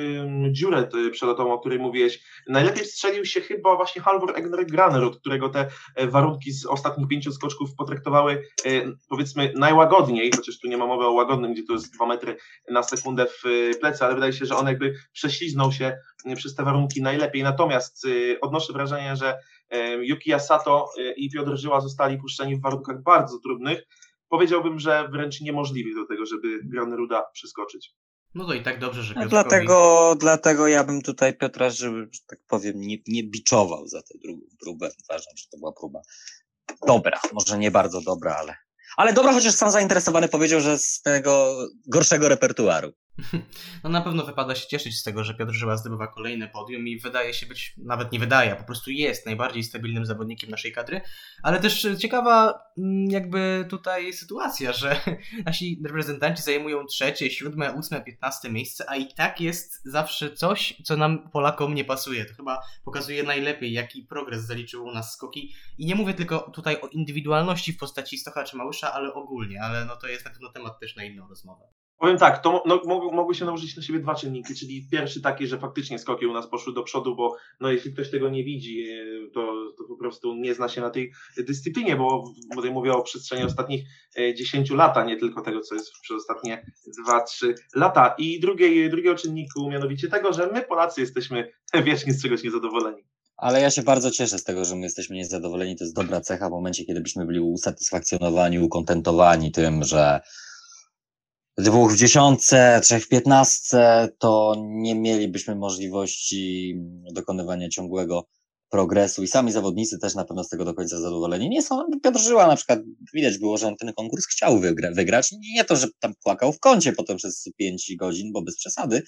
dziurę przelotową, o której mówiłeś, najlepiej strzelił się chyba właśnie Halvor Egner Granerud, którego te e, warunki z ostatnich pięciu skoczków potraktowały e, powiedzmy najłagodniej, chociaż tu nie ma mowy o łagodnym, gdzie to jest dwa metry na sekundę w e, plecy, ale wydaje się, że on jakby prześliznął się przez te warunki najlepiej. Natomiast odnoszę wrażenie, że Yuki Asato i Piotr Żyła zostali puszczeni w warunkach bardzo trudnych. Powiedziałbym, że wręcz niemożliwych do tego, żeby Ruda przeskoczyć. No to i tak dobrze, że no dlatego, dlatego ja bym tutaj Piotra, żeby, że tak powiem, nie, nie biczował za tę drugą próbę. Uważam, że to była próba dobra. Może nie bardzo dobra, ale. Ale dobra, chociaż sam zainteresowany powiedział, że z tego gorszego repertuaru. No na pewno wypada się cieszyć z tego, że Piotr Żyła zdobywa kolejne podium i wydaje się być, nawet nie wydaje, po prostu jest najbardziej stabilnym zawodnikiem naszej kadry, ale też ciekawa mm, jakby tutaj sytuacja, że [laughs] nasi reprezentanci zajmują trzecie, siódme, ósme, piętnaste miejsce, a i tak jest zawsze coś, co nam Polakom nie pasuje. To chyba pokazuje najlepiej, jaki progres zaliczył u nas skoki i nie mówię tylko tutaj o indywidualności w postaci Stocha czy Małysza, ale ogólnie, ale no to jest na pewno temat też na inną rozmowę. Powiem tak, to no, mogły się nałożyć na siebie dwa czynniki, czyli pierwszy taki, że faktycznie skoki u nas poszły do przodu, bo no, jeśli ktoś tego nie widzi, to, to po prostu nie zna się na tej dyscyplinie, bo tutaj mówię o przestrzeni ostatnich 10 e, lat, a nie tylko tego, co jest przez ostatnie 2-3 lata. I drugiej, drugiego czynniku, mianowicie tego, że my Polacy jesteśmy [laughs] wiecznie z czegoś niezadowoleni. Ale ja się bardzo cieszę z tego, że my jesteśmy niezadowoleni. To jest dobra cecha w momencie, kiedy byśmy byli usatysfakcjonowani, ukontentowani tym, że dwóch w dziesiątce, trzech w piętnastce, to nie mielibyśmy możliwości dokonywania ciągłego progresu i sami zawodnicy też na pewno z tego do końca zadowoleni nie są. Piotr Żyła na przykład widać było, że on ten konkurs chciał wygra wygrać. Nie to, że tam płakał w kącie potem przez pięć godzin, bo bez przesady,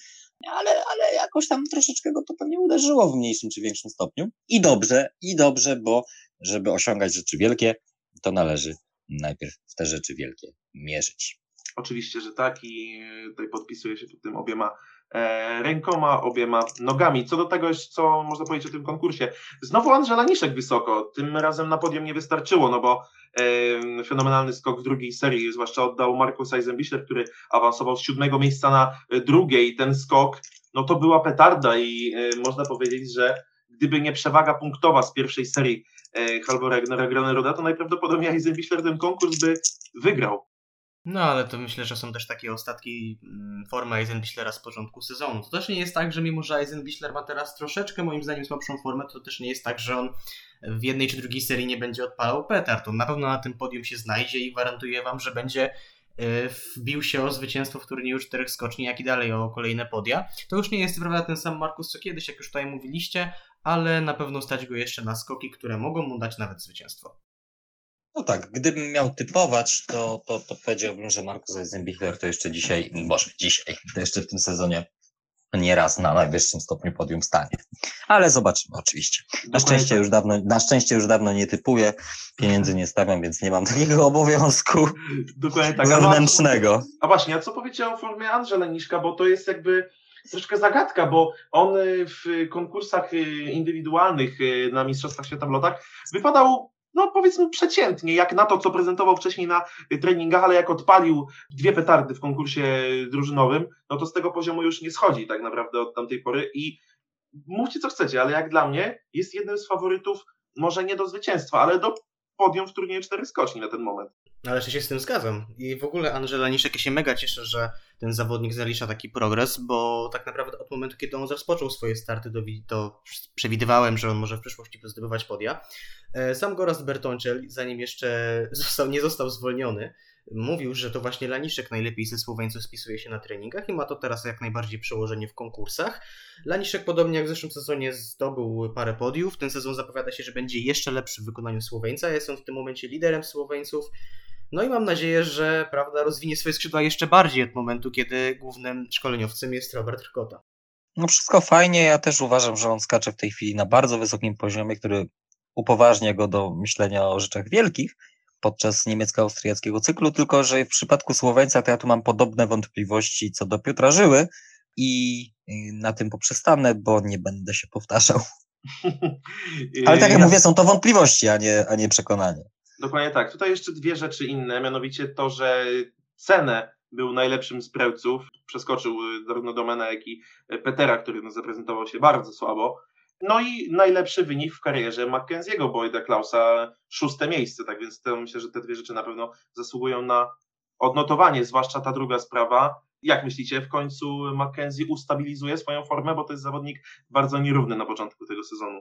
ale, ale jakoś tam troszeczkę go to pewnie uderzyło w mniejszym czy większym stopniu. I dobrze, i dobrze, bo żeby osiągać rzeczy wielkie, to należy najpierw w te rzeczy wielkie mierzyć. Oczywiście, że tak i tutaj podpisuję się pod tym obiema e, rękoma, obiema nogami. Co do tego, co można powiedzieć o tym konkursie. Znowu Andrzela Niszek wysoko. Tym razem na podium nie wystarczyło, no bo e, fenomenalny skok w drugiej serii, zwłaszcza oddał Markus Eisenbichler, który awansował z siódmego miejsca na drugie i ten skok, no to była petarda i e, można powiedzieć, że gdyby nie przewaga punktowa z pierwszej serii e, Halvora Graneroda, to najprawdopodobniej Eisenbichler ten konkurs by wygrał. No ale to myślę, że są też takie ostatki mm, formy Eisenbichlera z początku sezonu. To też nie jest tak, że mimo, że Eisenbichler ma teraz troszeczkę moim zdaniem słabszą formę, to też nie jest tak, że on w jednej czy drugiej serii nie będzie odpalał petard. On na pewno na tym podium się znajdzie i gwarantuję wam, że będzie e, wbił się o zwycięstwo w turnieju czterech skoczni, jak i dalej o kolejne podia. To już nie jest prawda ten sam Markus co kiedyś, jak już tutaj mówiliście, ale na pewno stać go jeszcze na skoki, które mogą mu dać nawet zwycięstwo. No tak, gdybym miał typować, to, to, to powiedziałbym, że Markus Eisenbichler to jeszcze dzisiaj, może dzisiaj, to jeszcze w tym sezonie nieraz na najwyższym stopniu podium stanie. Ale zobaczymy oczywiście. Na szczęście tak. już dawno, na szczęście już dawno nie typuję, pieniędzy nie stawiam, więc nie mam takiego [laughs] obowiązku Dokładnie tak. wewnętrznego. A właśnie, a co powiecie o formie Andrze Niszka, bo to jest jakby troszkę zagadka, bo on w konkursach indywidualnych na Mistrzostwach Świata w lotach wypadał no powiedzmy przeciętnie, jak na to, co prezentował wcześniej na treningach, ale jak odpalił dwie petardy w konkursie drużynowym, no to z tego poziomu już nie schodzi tak naprawdę od tamtej pory i mówcie co chcecie, ale jak dla mnie jest jednym z faworytów, może nie do zwycięstwa, ale do podium w turnieju cztery skoczni na ten moment. Ale jeszcze się z tym zgadzam. I w ogóle Angela Niszek się mega cieszę, że ten zawodnik zalicza taki progres, bo tak naprawdę od momentu, kiedy on rozpoczął swoje starty, to, przewidywałem, że on może w przyszłości zdobywać podia. E, sam Gorast Bertoncel, zanim jeszcze [laughs] został, nie został zwolniony, mówił, że to właśnie Laniszek najlepiej ze Słoweńców spisuje się na treningach i ma to teraz jak najbardziej przełożenie w konkursach. Laniszek podobnie jak w zeszłym sezonie zdobył parę podiów. Ten sezon zapowiada się, że będzie jeszcze lepszy w wykonaniu Słoweńca. Jest on w tym momencie liderem Słoweńców. No i mam nadzieję, że prawda, rozwinie swoje skrzydła jeszcze bardziej od momentu, kiedy głównym szkoleniowcem jest Robert Rkota. No wszystko fajnie, ja też uważam, że on skacze w tej chwili na bardzo wysokim poziomie, który upoważnia go do myślenia o rzeczach wielkich podczas niemiecko-austriackiego cyklu, tylko że w przypadku Słoweńca to ja tu mam podobne wątpliwości co do Piotra Żyły i na tym poprzestanę, bo nie będę się powtarzał. [laughs] Ale tak jak ja... mówię, są to wątpliwości, a nie, a nie przekonanie. Dokładnie tak. Tutaj jeszcze dwie rzeczy inne, mianowicie to, że cenę był najlepszym z prełców, przeskoczył zarówno Domena, jak i Petera, który no, zaprezentował się bardzo słabo. No i najlepszy wynik w karierze Mackenzie'ego Boyda Klausa, szóste miejsce, tak więc to myślę, że te dwie rzeczy na pewno zasługują na odnotowanie, zwłaszcza ta druga sprawa. Jak myślicie, w końcu Mackenzie ustabilizuje swoją formę, bo to jest zawodnik bardzo nierówny na początku tego sezonu.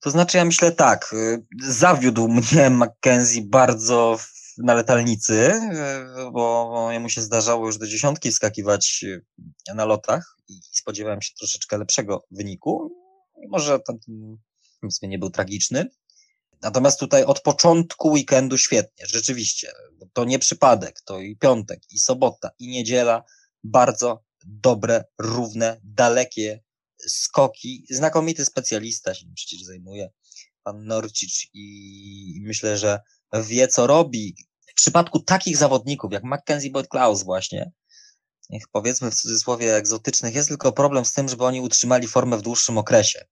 To znaczy, ja myślę tak, y, zawiódł mnie Mackenzie bardzo na letalnicy, y, bo jemu się zdarzało już do dziesiątki wskakiwać y, na lotach i spodziewałem się troszeczkę lepszego wyniku. Może tam powiedzmy nie był tragiczny. Natomiast tutaj od początku weekendu świetnie, rzeczywiście. To nie przypadek, to i piątek, i sobota, i niedziela. Bardzo dobre, równe, dalekie skoki. Znakomity specjalista się przecież zajmuje, pan Norcic i myślę, że wie co robi. W przypadku takich zawodników jak Mackenzie Boyd Klaus właśnie, niech powiedzmy w cudzysłowie egzotycznych, jest tylko problem z tym, żeby oni utrzymali formę w dłuższym okresie.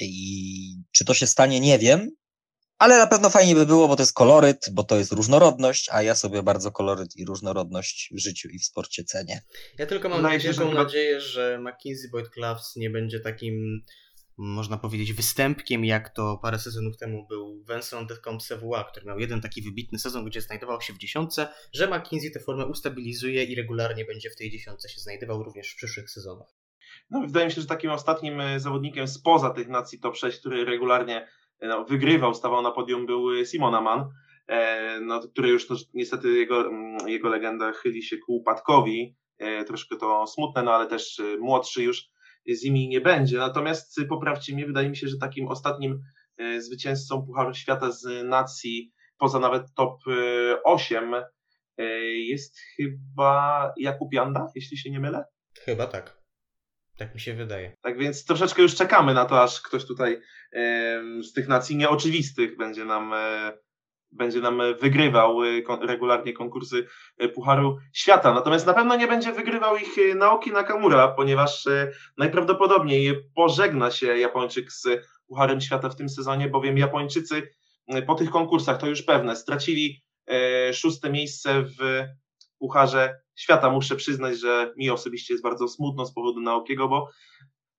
I czy to się stanie, nie wiem, ale na pewno fajnie by było, bo to jest koloryt, bo to jest różnorodność, a ja sobie bardzo koloryt i różnorodność w życiu i w sporcie cenię. Ja tylko mam wielką że... nadzieję, że McKinsey Boyd Clubs nie będzie takim, można powiedzieć, występkiem, jak to parę sezonów temu był Vincent de Compsevua, który miał jeden taki wybitny sezon, gdzie znajdował się w dziesiątce, że McKinsey tę formę ustabilizuje i regularnie będzie w tej dziesiątce się znajdował również w przyszłych sezonach. No, wydaje mi się, że takim ostatnim e, zawodnikiem spoza tych nacji top 6, który regularnie no, wygrywał, stawał na podium, był Simon Aman, e, no, który już to, niestety jego, mm, jego legenda chyli się ku upadkowi. E, troszkę to smutne, no ale też e, młodszy już z nimi nie będzie. Natomiast poprawcie mnie, wydaje mi się, że takim ostatnim zwycięzcą Pucharu Świata z nacji, poza nawet top 8, jest chyba Jakub Janda, jeśli się nie mylę. Chyba tak. Tak mi się wydaje. Tak więc troszeczkę już czekamy na to, aż ktoś tutaj z tych nacji nieoczywistych będzie nam, e, będzie nam wygrywał e, regularnie konkursy e, Pucharu Świata. Natomiast na pewno nie będzie wygrywał ich Naoki Nakamura, ponieważ najprawdopodobniej pożegna się Japończyk z Pucharem Świata w tym sezonie, bowiem Japończycy po tych konkursach, to już pewne, stracili szóste miejsce w Pucharze Świata. Muszę przyznać, że mi osobiście jest bardzo smutno z powodu Naokiego, bo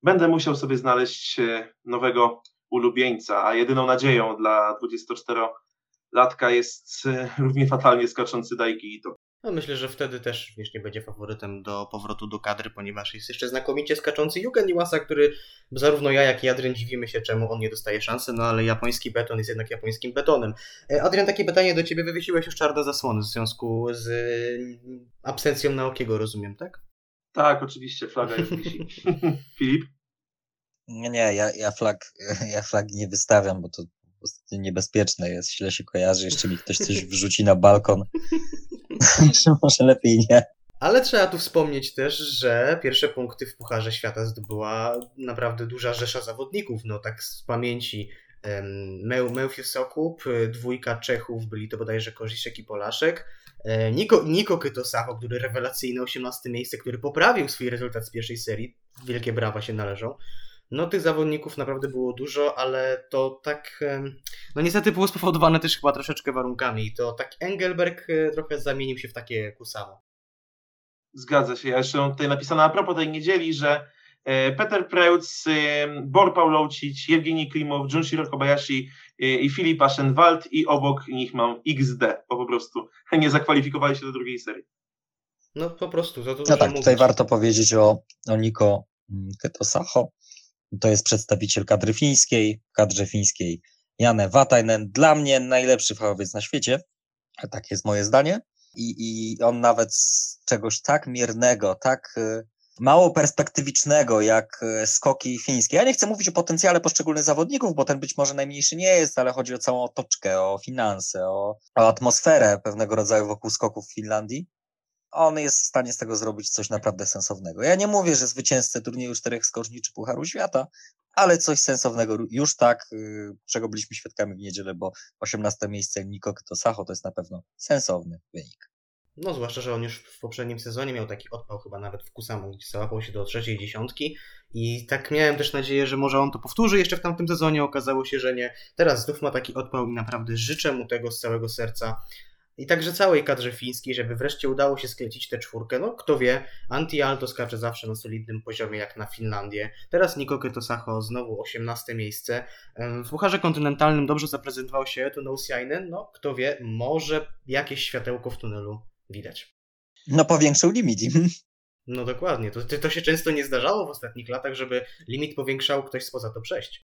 będę musiał sobie znaleźć e, nowego ulubieńca, a jedyną nadzieją dla 24-latka jest e, równie fatalnie skaczący Daiki Ito. No myślę, że wtedy też wiesz, nie będzie faworytem do powrotu do kadry, ponieważ jest jeszcze znakomicie skaczący Yugen Iwasa, który zarówno ja, jak i Adrian dziwimy się, czemu on nie dostaje szansy, no ale japoński beton jest jednak japońskim betonem. E, Adrian, takie pytanie do ciebie. Wywiesiłeś już czarne zasłony w związku z mm, absencją Naokiego, rozumiem, tak? Tak, oczywiście, flaga już wisi. [laughs] Filip? Nie, nie, ja, ja, flag, [laughs] ja flagi nie wystawiam, bo to po prostu niebezpieczne jest, źle się kojarzy, jeszcze mi ktoś coś wrzuci na balkon. [laughs] Może lepiej nie. Ale trzeba tu wspomnieć też, że pierwsze punkty w Pucharze Świata zdobyła naprawdę duża rzesza zawodników. No tak z pamięci um, Mełfiu Sokup, dwójka Czechów, byli to bodajże Korziszek i Polaszek. E, Niko, Niko Kytosacho, który rewelacyjne 18 miejsce, który poprawił swój rezultat z pierwszej serii. Wielkie brawa się należą. No tych zawodników naprawdę było dużo, ale to tak, no niestety było spowodowane też chyba troszeczkę warunkami. To tak Engelberg e, trochę zamienił się w takie Kusamo. Zgadza się. Ja jeszcze mam tutaj napisane a propos tej niedzieli, że e, Peter Preutz, Bor Pawlowcic, Jewgeni Klimow, Junshiro Kobayashi e, i Filip Aschenwald i obok nich mam XD, bo po prostu [laughs] nie zakwalifikowali się do drugiej serii. No po prostu. To, to no tak, mówić. tutaj warto powiedzieć o, o Niko mm, Ketosacho, to jest przedstawiciel kadry fińskiej, kadrze fińskiej Janne Vatainen, dla mnie najlepszy fachowiec na świecie, tak jest moje zdanie. I, I on nawet z czegoś tak miernego, tak y, mało perspektywicznego jak y, skoki fińskie. Ja nie chcę mówić o potencjale poszczególnych zawodników, bo ten być może najmniejszy nie jest, ale chodzi o całą otoczkę, o finanse, o, o atmosferę pewnego rodzaju wokół skoków w Finlandii on jest w stanie z tego zrobić coś naprawdę sensownego. Ja nie mówię, że zwycięzcę turnieju czterech skoczni czy Pucharu Świata, ale coś sensownego już tak, y, czego byliśmy świadkami w niedzielę, bo 18 miejsce Niko Sacho to jest na pewno sensowny wynik. No, zwłaszcza, że on już w poprzednim sezonie miał taki odpał chyba nawet w Kusamu, gdzie załapał się do trzeciej dziesiątki i tak miałem też nadzieję, że może on to powtórzy jeszcze w tamtym sezonie, okazało się, że nie. Teraz znów ma taki odpał i naprawdę życzę mu tego z całego serca i także całej kadrze fińskiej, żeby wreszcie udało się sklecić tę czwórkę. No kto wie, Anti-Alto skacze zawsze na solidnym poziomie jak na Finlandię. Teraz Niko Ketosacho znowu 18 miejsce. W Pucharze Kontynentalnym dobrze zaprezentował się Eto Nousiainen. No kto wie, może jakieś światełko w tunelu widać. No powiększył limit. [laughs] No dokładnie. To, to się często nie zdarzało w ostatnich latach, żeby limit powiększał ktoś spoza to przejść.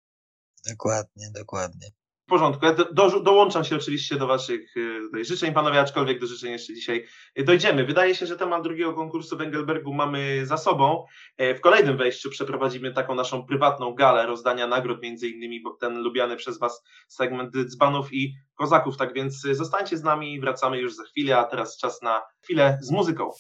Dokładnie, dokładnie. W porządku. Ja do, do, dołączam się oczywiście do Waszych e, życzeń, panowie, aczkolwiek do życzeń jeszcze dzisiaj dojdziemy. Wydaje się, że temat drugiego konkursu w Engelbergu mamy za sobą. E, w kolejnym wejściu przeprowadzimy taką naszą prywatną galę rozdania nagród, między innymi ten lubiany przez Was segment dzbanów i kozaków. Tak więc zostańcie z nami, wracamy już za chwilę, a teraz czas na chwilę z muzyką.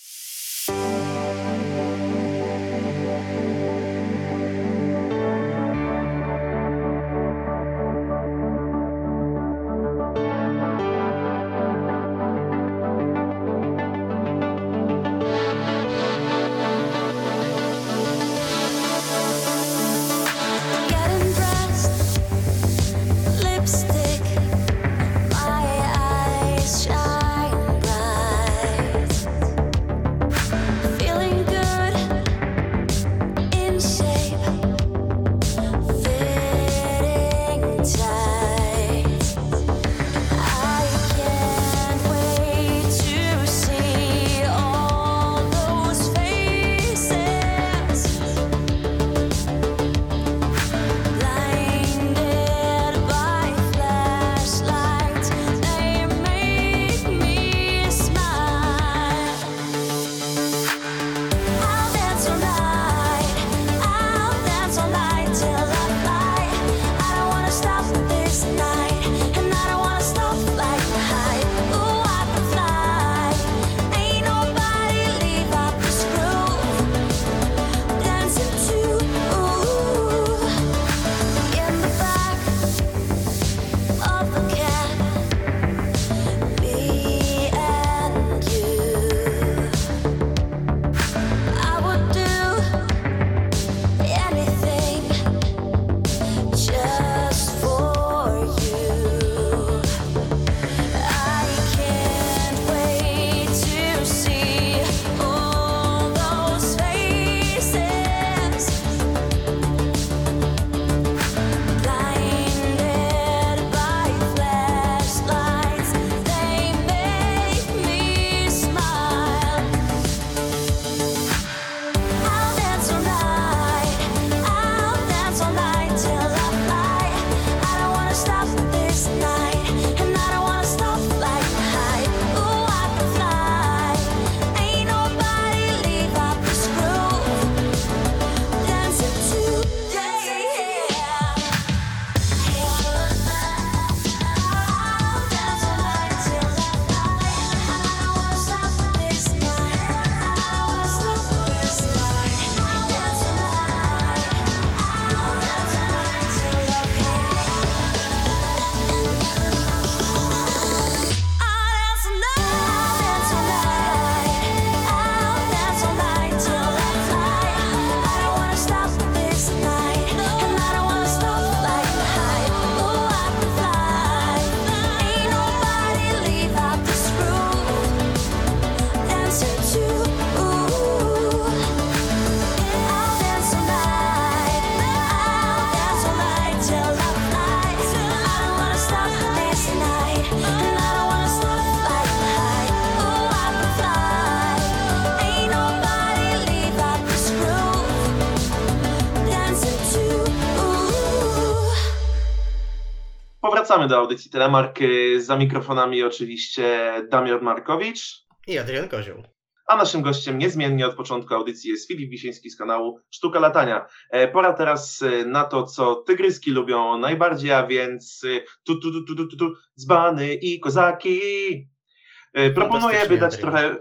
Powracamy do audycji Telemark. Za mikrofonami oczywiście Damian Markowicz i Adrian Kozioł. A naszym gościem niezmiennie od początku audycji jest Filip Wisiński z kanału Sztuka Latania. E, pora teraz e, na to, co tygryski lubią najbardziej, a więc e, tu, tu, tu, tu, tu, tu, tu dzbany i kozaki. Proponuję, by dać trochę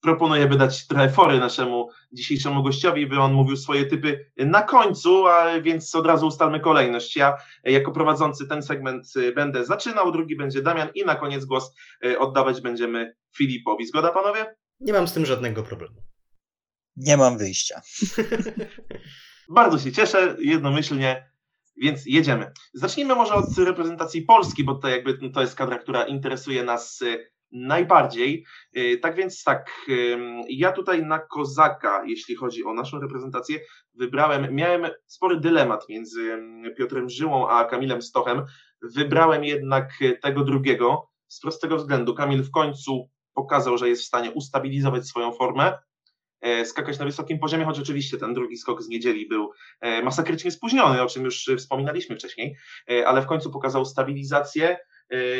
proponuję, by dać trochę fory naszemu dzisiejszemu gościowi, by on mówił swoje typy na końcu, a więc od razu ustalmy kolejność. Ja jako prowadzący ten segment będę zaczynał, drugi będzie Damian i na koniec głos oddawać będziemy Filipowi. Zgoda panowie? Nie mam z tym żadnego problemu. Nie mam wyjścia. [laughs] Bardzo się cieszę, jednomyślnie, więc jedziemy. Zacznijmy może od reprezentacji Polski, bo to jakby to jest kadra, która interesuje nas najbardziej. Y, tak więc tak, ja tutaj na Kozaka, jeśli chodzi o naszą reprezentację, wybrałem, miałem spory dylemat między Piotrem Żyłą a Kamilem Stochem. Wybrałem jednak tego drugiego z prostego względu. Kamil w końcu pokazał, że jest w stanie ustabilizować swoją formę, e, skakać na wysokim poziomie, choć oczywiście ten drugi skok z niedzieli był e, masakrycznie spóźniony, o czym już wspominaliśmy wcześniej, e, ale w końcu pokazał stabilizację.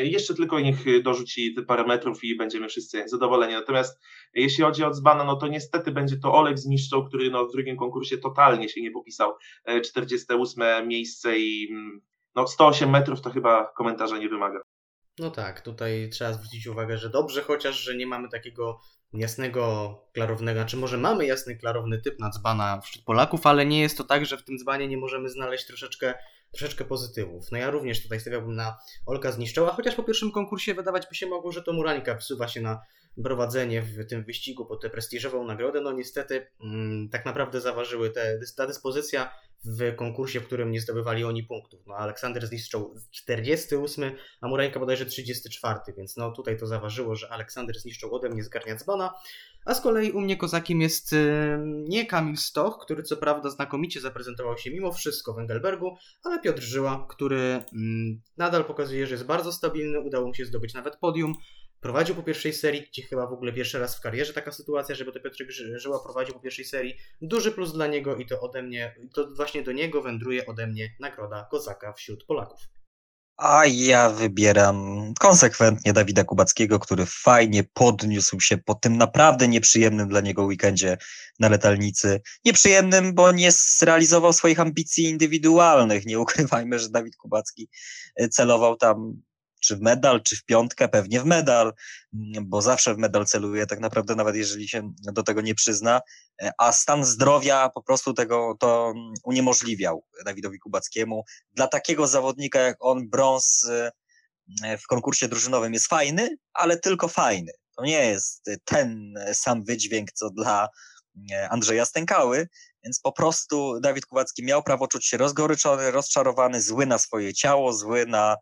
Jeszcze tylko niech dorzuci te parę metrów i będziemy wszyscy zadowoleni. Natomiast jeśli chodzi o Dzbana, no to niestety będzie to Olek zniszczał, który no w drugim konkursie totalnie się nie popisał. 48 miejsce i mm, no 108 metrów to chyba komentarza nie wymaga. No tak, tutaj trzeba zwrócić uwagę, że dobrze chociaż, że nie mamy takiego jasnego, klarownego, znaczy może mamy jasny, klarowny typ na dzbana wśród Polaków, ale nie jest to tak, że w tym dzbanie nie możemy znaleźć troszeczkę, troszeczkę pozytywów. No ja również tutaj stawiałbym na Olka Zniszczoła, chociaż po pierwszym konkursie wydawać by się mogło, że to Murańka wsuwa się na prowadzenie w tym wyścigu po tę prestiżową nagrodę. No niestety mm, tak naprawdę zaważyły te, ta dyspozycja w konkursie, w którym nie zdobywali oni punktów. No, Aleksander zniszczył 48, a Murańka bodajże 34, więc no tutaj to zaważyło, że Aleksander zniszczył ode mnie zgarnia dzbana, a z kolei u mnie kozakiem jest nie Kamil Stoch, który co prawda znakomicie zaprezentował się mimo wszystko w Engelbergu, ale Piotr Żyła, który mm, nadal pokazuje, że jest bardzo stabilny, udało mu się zdobyć nawet podium, prowadził po pierwszej serii, gdzie chyba w ogóle pierwszy raz w karierze taka sytuacja, żeby to Piotrek Żyła prowadził po pierwszej serii. Duży plus dla niego i to ode mnie, to właśnie do niego wędruje ode mnie nagroda Kozaka wśród Polaków. A ja wybieram konsekwentnie Dawida Kubackiego, który fajnie podniósł się po tym naprawdę nieprzyjemnym dla niego weekendzie na letalnicy. Nieprzyjemnym, bo nie zrealizował swoich ambicji indywidualnych. Nie ukrywajmy, że Dawid Kubacki celował tam czy w medal, czy w piątkę, pewnie w medal, bo zawsze w medal celuje, tak naprawdę, nawet jeżeli się do tego nie przyzna, a stan zdrowia po prostu tego to uniemożliwiał Dawidowi Kubackiemu. Dla takiego zawodnika jak on, brąz e, w konkursie drużynowym jest fajny, ale tylko fajny. To nie jest ten sam wydźwięk, co dla e, Andrzeja Stękały, więc po prostu Dawid Kubacki miał prawo czuć się rozgoryczony, rozczarowany, zły na swoje ciało, zły na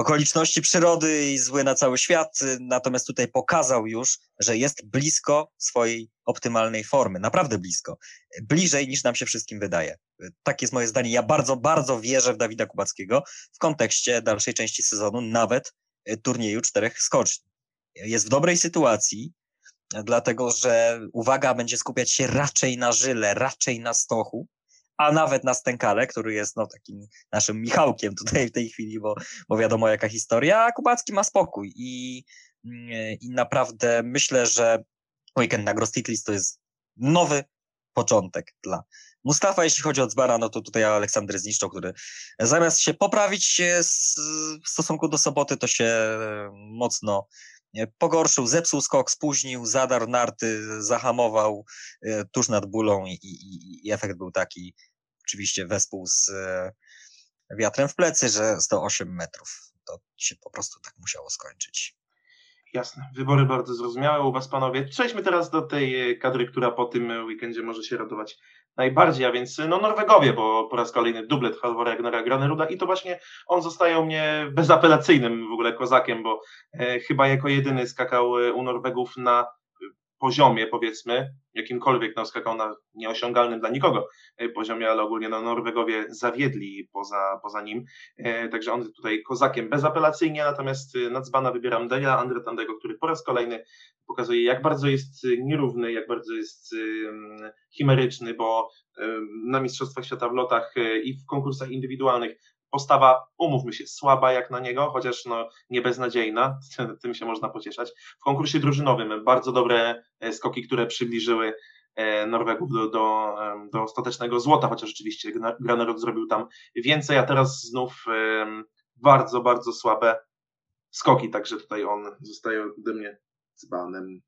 okoliczności przyrody i zły na cały świat, natomiast tutaj pokazał już, że jest blisko swojej optymalnej formy, naprawdę blisko, bliżej niż nam się wszystkim wydaje. Tak jest moje zdanie. Ja bardzo, bardzo wierzę w Dawida Kubackiego w kontekście dalszej części sezonu, nawet e, turnieju czterech skoczni. Jest w dobrej sytuacji, dlatego że uwaga będzie skupiać się raczej na Żyle, raczej na Stochu, a nawet na Stękale, który jest no, takim naszym Michałkiem tutaj w tej chwili, bo, bo wiadomo jaka historia, a Kubacki ma spokój. I, i naprawdę myślę, że weekend na Grostitlis to jest nowy początek dla Mustafa, jeśli chodzi o Dzbara, no to tutaj Aleksander zniszczył, który zamiast się poprawić w stosunku do soboty, to się mocno pogorszył, zepsuł skok, spóźnił, zadarł narty, zahamował e, tuż nad bólą i, i, i efekt był taki, oczywiście wespół z e, wiatrem w plecy, że 108 metrów. To się po prostu tak musiało skończyć. Jasne, wybory bardzo zrozumiałe u Was, panowie. Przejdźmy teraz do tej kadry, która po tym weekendzie może się radować najbardziej, a więc no Norwegowie, bo po raz kolejny dublet Halvora Ragnara Graneruda i to właśnie on zostaje u mnie bezapelacyjnym w ogóle kozakiem, bo e, chyba jako jedyny skakał u Norwegów na poziomie, powiedzmy, jakimkolwiek no, skakał na nieosiągalnym dla nikogo e, poziomie, ale ogólnie no, Norwegowie zawiedli poza, poza nim. E, także on tutaj kozakiem bezapelacyjnie, natomiast e, na dzbana wybieram Deja Andretandego, który po raz kolejny pokazuje, jak bardzo jest nierówny, jak bardzo jest chimeryczny, bo na Mistrzostwach Świata w lotach i w konkursach indywidualnych postawa, umówmy się, słaba jak na niego, chociaż no, nie beznadziejna, [laughs] tym się można pocieszać. W konkursie drużynowym bardzo dobre skoki, które przybliżyły Norwegów do, do, do ostatecznego złota, chociaż oczywiście Granerud zrobił tam więcej, a teraz znów bardzo, bardzo słabe skoki, także tutaj on zostaje ode mnie dzbanem.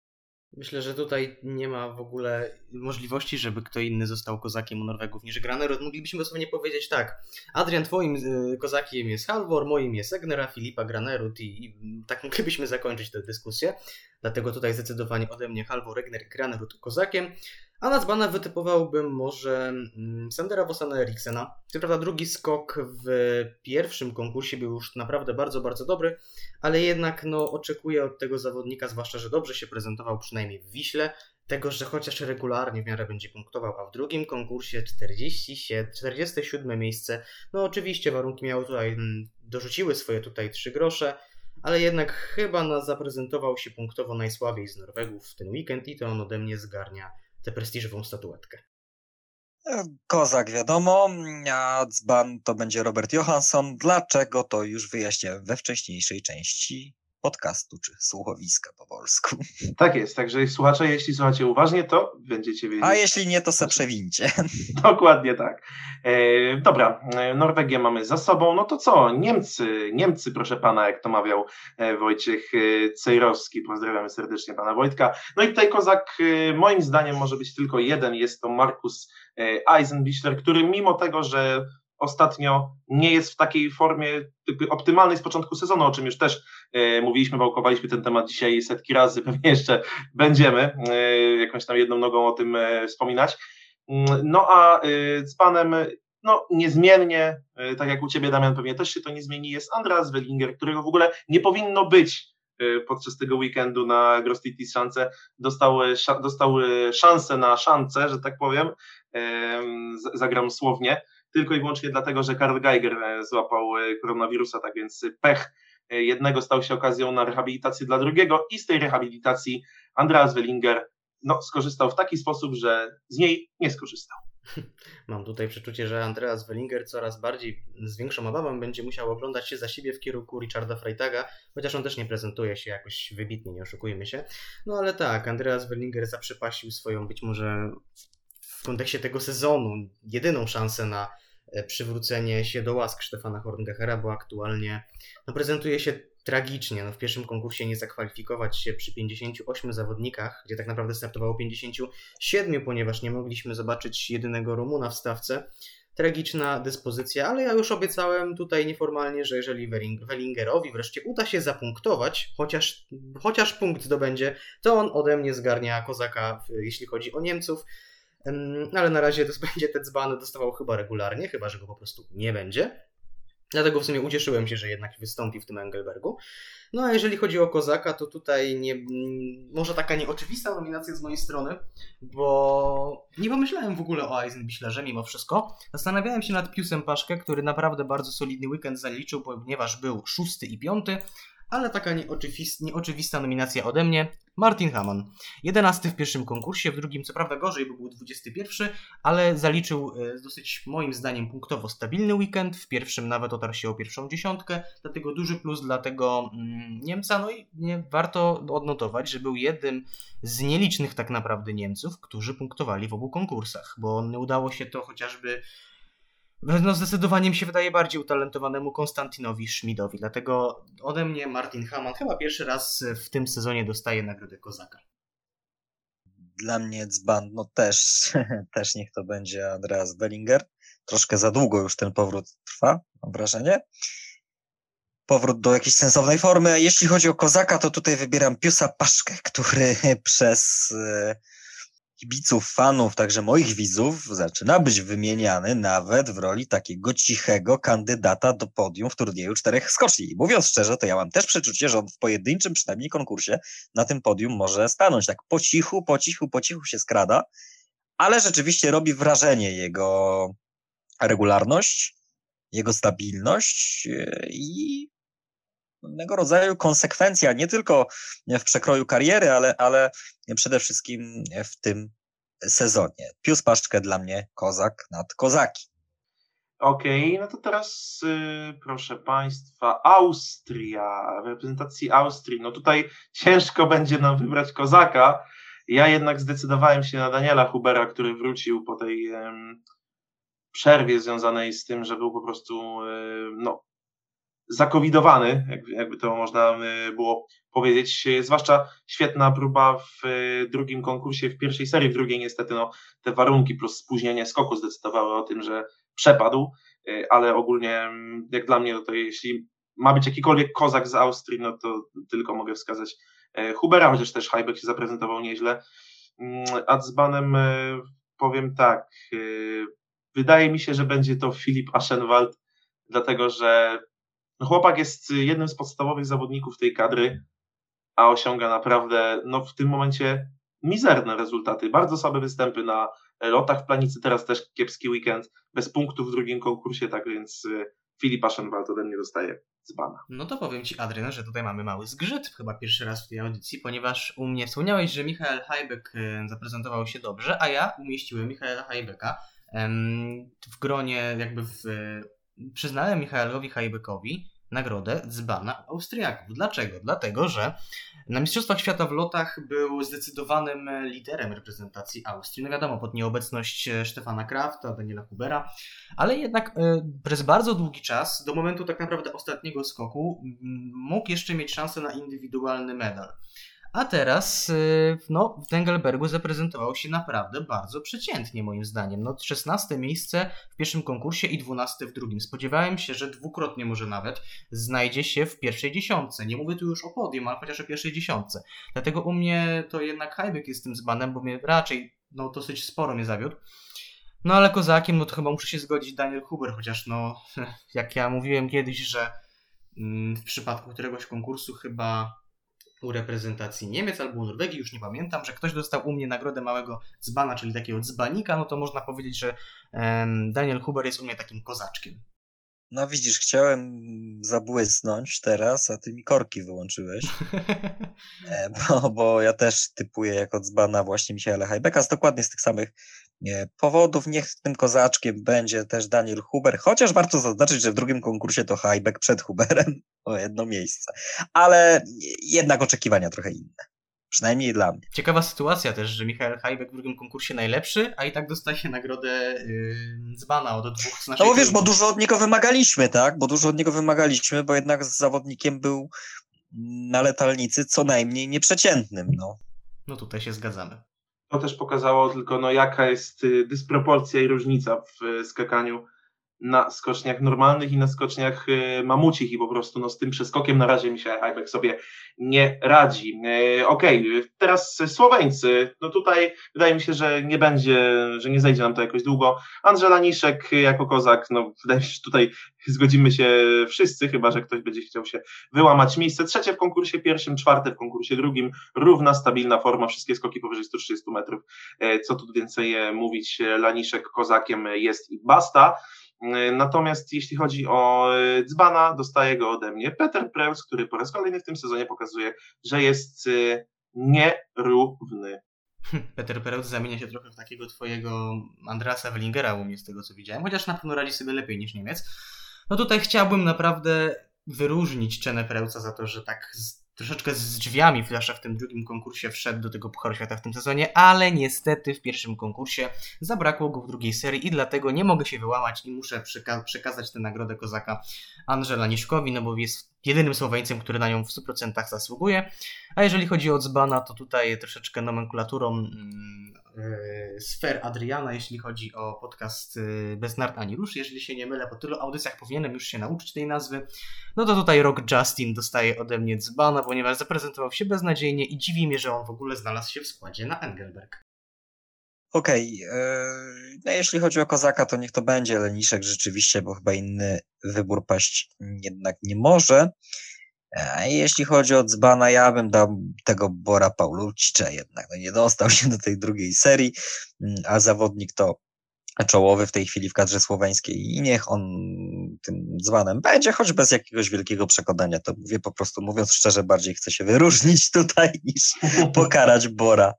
Myślę, że tutaj nie ma w ogóle możliwości, żeby kto inny został kozakiem u Norwegów niż Granerud. Moglibyśmy dosłownie powiedzieć tak. Adrian, twoim y, kozakiem jest Halvor, moim jest Egnera, Filipa Granerud i, i tak moglibyśmy zakończyć tę dyskusję. Dlatego tutaj zdecydowanie ode mnie Halvor, Egner, Granerud kozakiem. A na wytypowałbym może mm, Sandera Vosana Eriksena. Co prawda drugi skok w pierwszym konkursie był już naprawdę bardzo, bardzo dobry, ale jednak no, oczekuję od tego zawodnika, zwłaszcza, że dobrze się prezentował przynajmniej w Wiśle, tego, że chociaż regularnie w miarę będzie punktował, a w drugim konkursie 47, 47 miejsce. No oczywiście warunki miały tutaj, mm, dorzuciły swoje tutaj trzy grosze, ale jednak chyba zaprezentował się punktowo najsłabiej z Norwegów w ten weekend i to on ode mnie zgarnia tę prestiżową statuetkę. E, kozak wiadomo, a dzban to będzie Robert Johansson. Dlaczego to już wyjaśnię we wcześniejszej części podcastu czy słuchowiska po polsku. [laughs] Tak jest, także słuchacze, jeśli słuchacie uważnie, to będziecie wiedzieć. A jeśli nie, to se przewincie. [laughs] Dokładnie tak. E, dobra, e, Norwegię mamy za sobą, no to co? Niemcy, Niemcy proszę pana, jak to mawiał e, Wojciech e, Cejrowski, pozdrawiamy serdecznie pana Wojtka. No i tutaj kozak moim zdaniem może być tylko jeden, jest to Markus Eisenbichler, który mimo tego, że ostatnio nie jest w takiej formie optymalnej z początku sezonu, o czym już też e, mówiliśmy, wałkowaliśmy ten temat dzisiaj setki razy, [laughs] pewnie jeszcze będziemy e, jakąś tam jedną nogą o tym e, wspominać. Mm, no a z panem, no niezmiennie, tak jak u ciebie Damian pewnie też się to nie zmieni, jest Andreas Wellinger, którego w ogóle nie powinno być podczas tego weekendu na Grostity Szance. Dostał, dostał szansę na szansę, że tak powiem, zagram słownie, tylko i wyłącznie dlatego, że Karl Geiger e, złapał e, koronawirusa, tak więc pech e, jednego stał się okazją na rehabilitację dla drugiego i z tej rehabilitacji Andreas Wellinger no, skorzystał w taki sposób, że z niej nie skorzystał. [laughs] Mam tutaj przeczucie, że Andreas Wellinger coraz bardziej z większą obawą będzie musiał oglądać się za siebie w kierunku Richarda Freitaga, chociaż on też nie prezentuje się jakoś wybitnie, nie oszukujmy się. No ale tak, Andreas Wellinger zaprzepaścił swoją być może w kontekście tego sezonu jedyną szansę na przywrócenie się do łask Stefana Horngechera, bo aktualnie no, prezentuje się tragicznie. No, w pierwszym konkursie nie zakwalifikować się przy 58 zawodnikach, gdzie tak naprawdę startowało 57, ponieważ nie mogliśmy zobaczyć jedynego Rumuna w stawce. Tragiczna dyspozycja, ale ja już obiecałem tutaj nieformalnie, że jeżeli Wellingerowi wreszcie uda się zapunktować, chociaż, chociaż punkt zdobędzie, to on ode mnie zgarnia kozaka, jeśli chodzi o Niemców. No ale na razie to [laughs] będzie te dzbany dostawał chyba regularnie, chyba że go po prostu nie będzie. Dlatego w sumie ucieszyłem się, że jednak wystąpi w tym Engelbergu. No a jeżeli chodzi o Kozaka, to tutaj nie, może taka nieoczywista nominacja z mojej strony, bo nie pomyślałem w ogóle o Eisenbichlerze mimo wszystko. Zastanawiałem się nad Piusem Paszkę, który naprawdę bardzo solidny weekend zaliczył, ponieważ był szósty i piąty, ale taka nieoczywista, nieoczywista nominacja ode mnie. Martin Hamann. 11 w pierwszym konkursie, w drugim co prawda gorzej, bo był 21, ale zaliczył e, dosyć moim zdaniem punktowo stabilny weekend. W pierwszym nawet otarł się o pierwszą dziesiątkę, dlatego duży plus dla tego mm, Niemca. No i nie, warto odnotować, że był jednym z nielicznych tak naprawdę Niemców, którzy punktowali w obu konkursach, bo nie udało się to chociażby no zdecydowanie mi się wydaje bardziej utalentowanemu Konstantinowi Schmidowi. Dlatego ode mnie Martin Hamann chyba pierwszy raz w tym sezonie dostaje nagrodę Kozaka. Dla mnie dzban, no też, [laughs] też niech to będzie Andreas Bellinger. Troszkę za długo już ten powrót trwa, mam wrażenie. Powrót do jakiejś sensownej formy. Jeśli chodzi o Kozaka, to tutaj wybieram Piusa Paszkę, który [laughs] przez e, kibiców, fanów, także moich widzów, zaczyna być wymieniany nawet w roli takiego cichego kandydata do podium w turnieju czterech skoczni. I mówiąc szczerze, to ja mam też przeczucie, że on w pojedynczym przynajmniej konkursie na tym podium może stanąć. Tak po cichu, po cichu, po cichu się skrada, ale rzeczywiście robi wrażenie jego regularność, jego stabilność e, i pewnego rodzaju konsekwencja, nie tylko w przekroju kariery, ale, ale przede wszystkim w tym sezonie. Pius Paszczkę dla mnie kozak nad kozaki. Okej, okay, no to teraz yy, proszę Państwa, Austria, reprezentacji Austrii. No tutaj ciężko będzie nam wybrać kozaka. Ja jednak zdecydowałem się na Daniela Hubera, który wrócił po tej przerwie związanej z tym, że był po prostu yy, no, zakowidowany, jakby, to można y, było powiedzieć. Zwłaszcza świetna próba w y, drugim konkursie, w pierwszej serii, w drugiej niestety no, te warunki plus spóźnienie skoku zdecydowały o tym, że przepadł, y, ale ogólnie mm, jak dla mnie, no to jeśli ma być jakikolwiek kozak z Austrii, no to tylko mogę wskazać Hubera, chociaż też Heibeck się zaprezentował nieźle. Mm, a z Banem powiem tak, wydaje mi się, że będzie to Filip Aschenwald, dlatego że no chłopak jest jednym z podstawowych zawodników tej kadry, a osiąga naprawdę no w tym momencie mizerne rezultaty. Bardzo słabe występy na lotach w planicy, teraz też kiepski weekend, bez punktów w drugim konkursie, tak więc y, Filip Aschenwald ode mnie dostaje dzbana. No to powiem Ci, Adrian, że tutaj mamy mały zgrzyt, chyba pierwszy raz w tej audycji, ponieważ u mnie wspomniałeś, że Michael Hajbek y, zaprezentował się dobrze, a ja umieściłem Michaela Hajbeka w gronie, jakby w, przyznałem Michaelowi Hajbekowi nagrodę dzbana Austriaków. Dlaczego? Dlatego, że na Mistrzostwach Świata w lotach był zdecydowanym liderem reprezentacji Austrii. No wiadomo, pod nieobecność Stefana Krafta, Daniela Hubera, ale jednak e, przez bardzo długi czas, do momentu tak naprawdę ostatniego skoku, mógł jeszcze mieć szansę na indywidualny medal. A teraz y, no, w Dengelbergu zaprezentował się naprawdę bardzo przeciętnie moim zdaniem. No, 16 miejsce w pierwszym konkursie i 12 w drugim. Spodziewałem się, że dwukrotnie może nawet znajdzie się w pierwszej dziesiątce. Nie mówię tu już o podium, ale chociaż o pierwszej dziesiątce. Dlatego u mnie to jednak Hajbek jest tym zbanem, bo mnie raczej no, dosyć sporo mnie zawiódł. No ale kozakiem, no to chyba muszę się zgodzić Daniel Huber, chociaż no, [laughs] jak ja mówiłem kiedyś, że mm, w przypadku któregoś konkursu chyba u reprezentacji Niemiec albo Norwegii, już nie pamiętam, że ktoś dostał u mnie nagrodę małego dzbana, czyli takiego dzbanika, no to można powiedzieć, że Daniel Huber jest u mnie takim kozaczkiem. No widzisz, chciałem zabłysnąć teraz, a ty mi korki wyłączyłeś. [laughs] E, bo, bo ja też typuję jako dzbana właśnie Michaela Hajbeka z dokładnie z tych samych powodów. Niech tym kozaczkiem będzie też Daniel Huber, chociaż warto zaznaczyć, że w drugim konkursie to Hajbek przed Huberem [laughs] o jedno miejsce. Ale jednak oczekiwania trochę inne. Przynajmniej dla mnie. Ciekawa sytuacja też, że Michael Hajbek w drugim konkursie najlepszy, a i tak dostaje nagrodę yy, dzbana od dwóch z naszej No bo wiesz, bo dużo od niego wymagaliśmy, tak? Bo dużo od niego wymagaliśmy, bo jednak z zawodnikiem był na letalnicy co najmniej nieprzeciętnym, no. No tutaj się zgadzamy. To też pokazało tylko, no, jaka jest y, dysproporcja i różnica w y, skakaniu na skoczniach normalnych i na skoczniach y, mamucich i po prostu no, z tym przeskokiem na razie mi się Hajbek sobie nie radzi. E, okej, okay, teraz Słoweńcy. No tutaj wydaje mi się, że nie będzie, że nie zajdzie nam to jakoś długo. Andrzej Laniszek jako kozak, no wydaje mi się, że tutaj zgodzimy się wszyscy, chyba że ktoś będzie chciał się wyłamać. Miejsce trzecie w konkursie pierwszym, czwarte w konkursie drugim. Równa, stabilna forma, wszystkie skoki powyżej 130 metrów. E, co tu więcej e, mówić, Laniszek kozakiem jest i basta. Natomiast jeśli chodzi o e, dzbana, dostaje go ode mnie Peter Preus, który po raz kolejny w tym sezonie pokazuje, że jest e, nierówny. Peter Preus zamienia się trochę w takiego twojego Andrasa Wellingera u mnie z tego co widziałem, chociaż na pewno radzi sobie lepiej niż Niemiec. No tutaj chciałbym naprawdę wyróżnić Czenę Preusa za to, że tak troszeczkę z drzwiami, zwłaszcza w tym drugim konkursie, wszedł do tego Pucharu Świata w tym sezonie, ale niestety w pierwszym konkursie zabrakło go w drugiej serii i dlatego nie mogę się wyłamać i muszę przeka przekazać tę nagrodę kozaka Angela Niszkowi, no bo jest jedynym Słoweńcem, który na nią w 100% zasługuje. A jeżeli chodzi o Dzbana, to tutaj troszeczkę nomenklaturą yy, sfer Adriana, jeśli chodzi o podcast yy, Bez Nart Ani Rusz. Jeżeli się nie mylę, po tylu audycjach powinienem już się nauczyć tej nazwy. No to tutaj Rock Justin dostaje ode mnie Dzbana, ponieważ zaprezentował się beznadziejnie i dziwi mnie, że on w ogóle znalazł się w składzie na Engelberg. Okej, okay, yy, no jeśli chodzi o Kozaka, to niech to będzie Leniszek rzeczywiście, bo chyba inny wybór paść jednak nie może. A jeśli chodzi o Dzbana, ja bym dał tego Bora Paulucicza jednak. No nie dostał się do tej drugiej serii, mm, a zawodnik to czołowy w tej chwili w kadrze słoweńskiej i niech on tym dzbanem będzie, choć bez jakiegoś wielkiego przekonania. To mówię po prostu, mówiąc szczerze, bardziej chcę się wyróżnić tutaj niż pokarać Bora.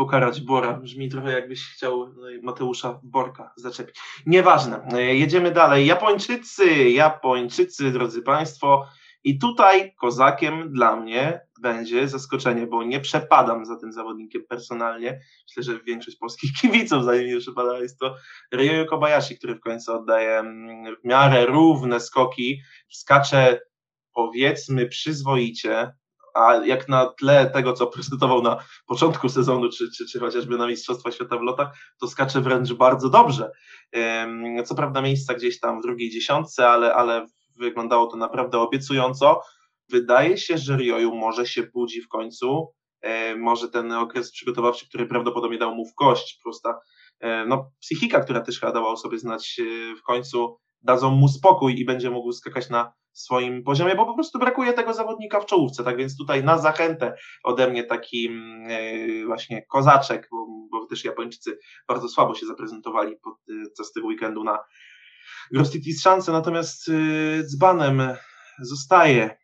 Pokarać Bora. Brzmi trochę jakbyś chciał no Mateusza Borka zaczepić. Nieważne. Jedziemy dalej. Japończycy, Japończycy, drodzy Państwo. I tutaj kozakiem dla mnie będzie zaskoczenie, bo nie przepadam za tym zawodnikiem personalnie. Myślę, że większość polskich [laughs] kibiców za nim nie przepada. Jest to Ryoyo Kobayashi, który w końcu oddaje mm, w miarę równe skoki. Skacze powiedzmy przyzwoicie, a jak na tle tego, co prezentował na początku sezonu, czy, czy, czy chociażby na Mistrzostwa Świata w lotach, to skacze wręcz bardzo dobrze. Co prawda miejsca gdzieś tam w drugiej dziesiątce, ale, ale wyglądało to naprawdę obiecująco. Wydaje się, że Rioju może się budzi w końcu, może ten okres przygotowawczy, który prawdopodobnie dał mu w kość, prosta no, psychika, która też chyba dała o sobie znać e, w końcu, dadzą mu spokój i będzie mógł skakać na swoim poziomie, bo po prostu brakuje tego zawodnika w czołówce. Tak więc tutaj na zachętę ode mnie taki mm, e, właśnie kozaczek, bo, bo też Japończycy bardzo słabo się zaprezentowali podczas tego weekendu na Grostitis szanse, natomiast e, dzbanem zostaje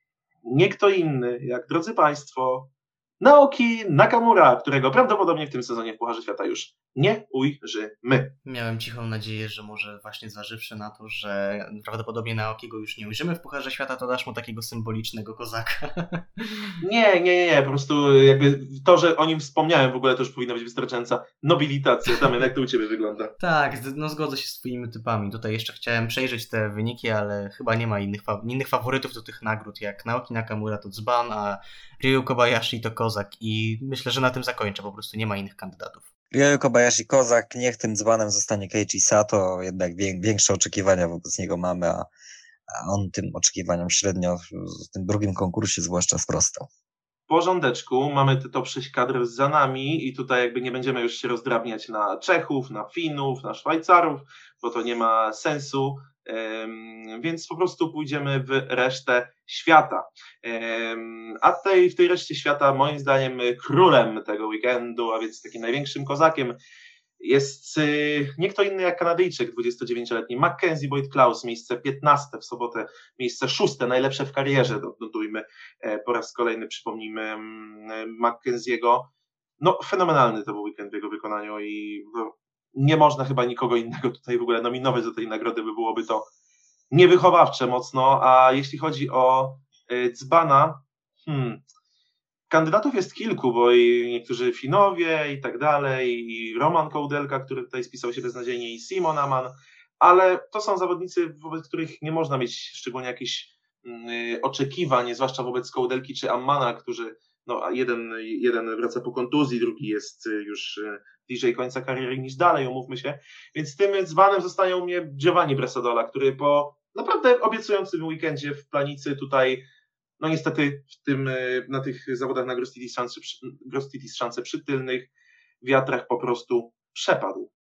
nie kto inny, jak drodzy Państwo, Naoki Nakamura, którego prawdopodobnie w tym sezonie w Pucharze Świata już nie ujrzymy. Miałem cichą nadzieję, że może właśnie zważywszy na to, że prawdopodobnie Naokiego już nie ujrzymy w Pucharze Świata, to dasz mu takiego symbolicznego kozaka. [laughs] Nie, nie, nie, po prostu jakby to, że o nim wspomniałem w ogóle to już powinna być wystarczająca nobilitacja. Damian, jak to u Ciebie wygląda? [laughs] Tak, no zgodzę się z Twoimi typami. Tutaj jeszcze chciałem przejrzeć te wyniki, ale chyba nie ma innych, innych faworytów do tych nagród, jak Naoki Nakamura to dzban, a Ryu Kobayashi to kozak i myślę, że na tym zakończę, po prostu nie ma innych kandydatów. Ryu Kobayashi kozak, niech tym dzbanem zostanie Keiichi Sato, jednak większe oczekiwania wobec niego mamy, a, a on tym oczekiwaniom średnio w tym drugim konkursie zwłaszcza sprostał porządeczku, mamy te top 6 kadr za nami i tutaj jakby nie będziemy już się rozdrabniać na Czechów, na Finów, na Szwajcarów, bo to nie ma sensu więc po prostu pójdziemy w resztę świata. A tej, w tej reszcie świata, moim zdaniem, królem tego weekendu, a więc takim największym kozakiem, jest y, nie kto inny jak Kanadyjczyk, 29-letni Mackenzie Boyd Klaus, miejsce 15 w sobotę, miejsce 6, najlepsze w karierze, notujmy e, po raz kolejny, przypomnijmy mm, Mackenziego. No, fenomenalny to był weekend w jego wykonaniu i nie można chyba nikogo innego tutaj w ogóle nominować do tej nagrody, by byłoby to niewychowawcze mocno, a jeśli chodzi o y, Dzbana, hmm, kandydatów jest kilku, bo i niektórzy Finowie i tak dalej, i Roman Kołdelka, który tutaj spisał się beznadziejnie, i Simon Aman, ale to są zawodnicy, wobec których nie można mieć szczególnie jakichś y, oczekiwań, zwłaszcza wobec Kołdelki czy Ammana, którzy no, jeden, jeden wraca po kontuzji, drugi jest y, już bliżej końca kariery niż dalej, umówmy się. Więc tym dzbanem zostaje u mnie Giovanni Bresadola, który po naprawdę obiecującym weekendzie w Planicy tutaj, no niestety w tym, e, na tych zawodach na Grostitis szanse, Grostitis przy tylnych wiatrach po prostu przepadł.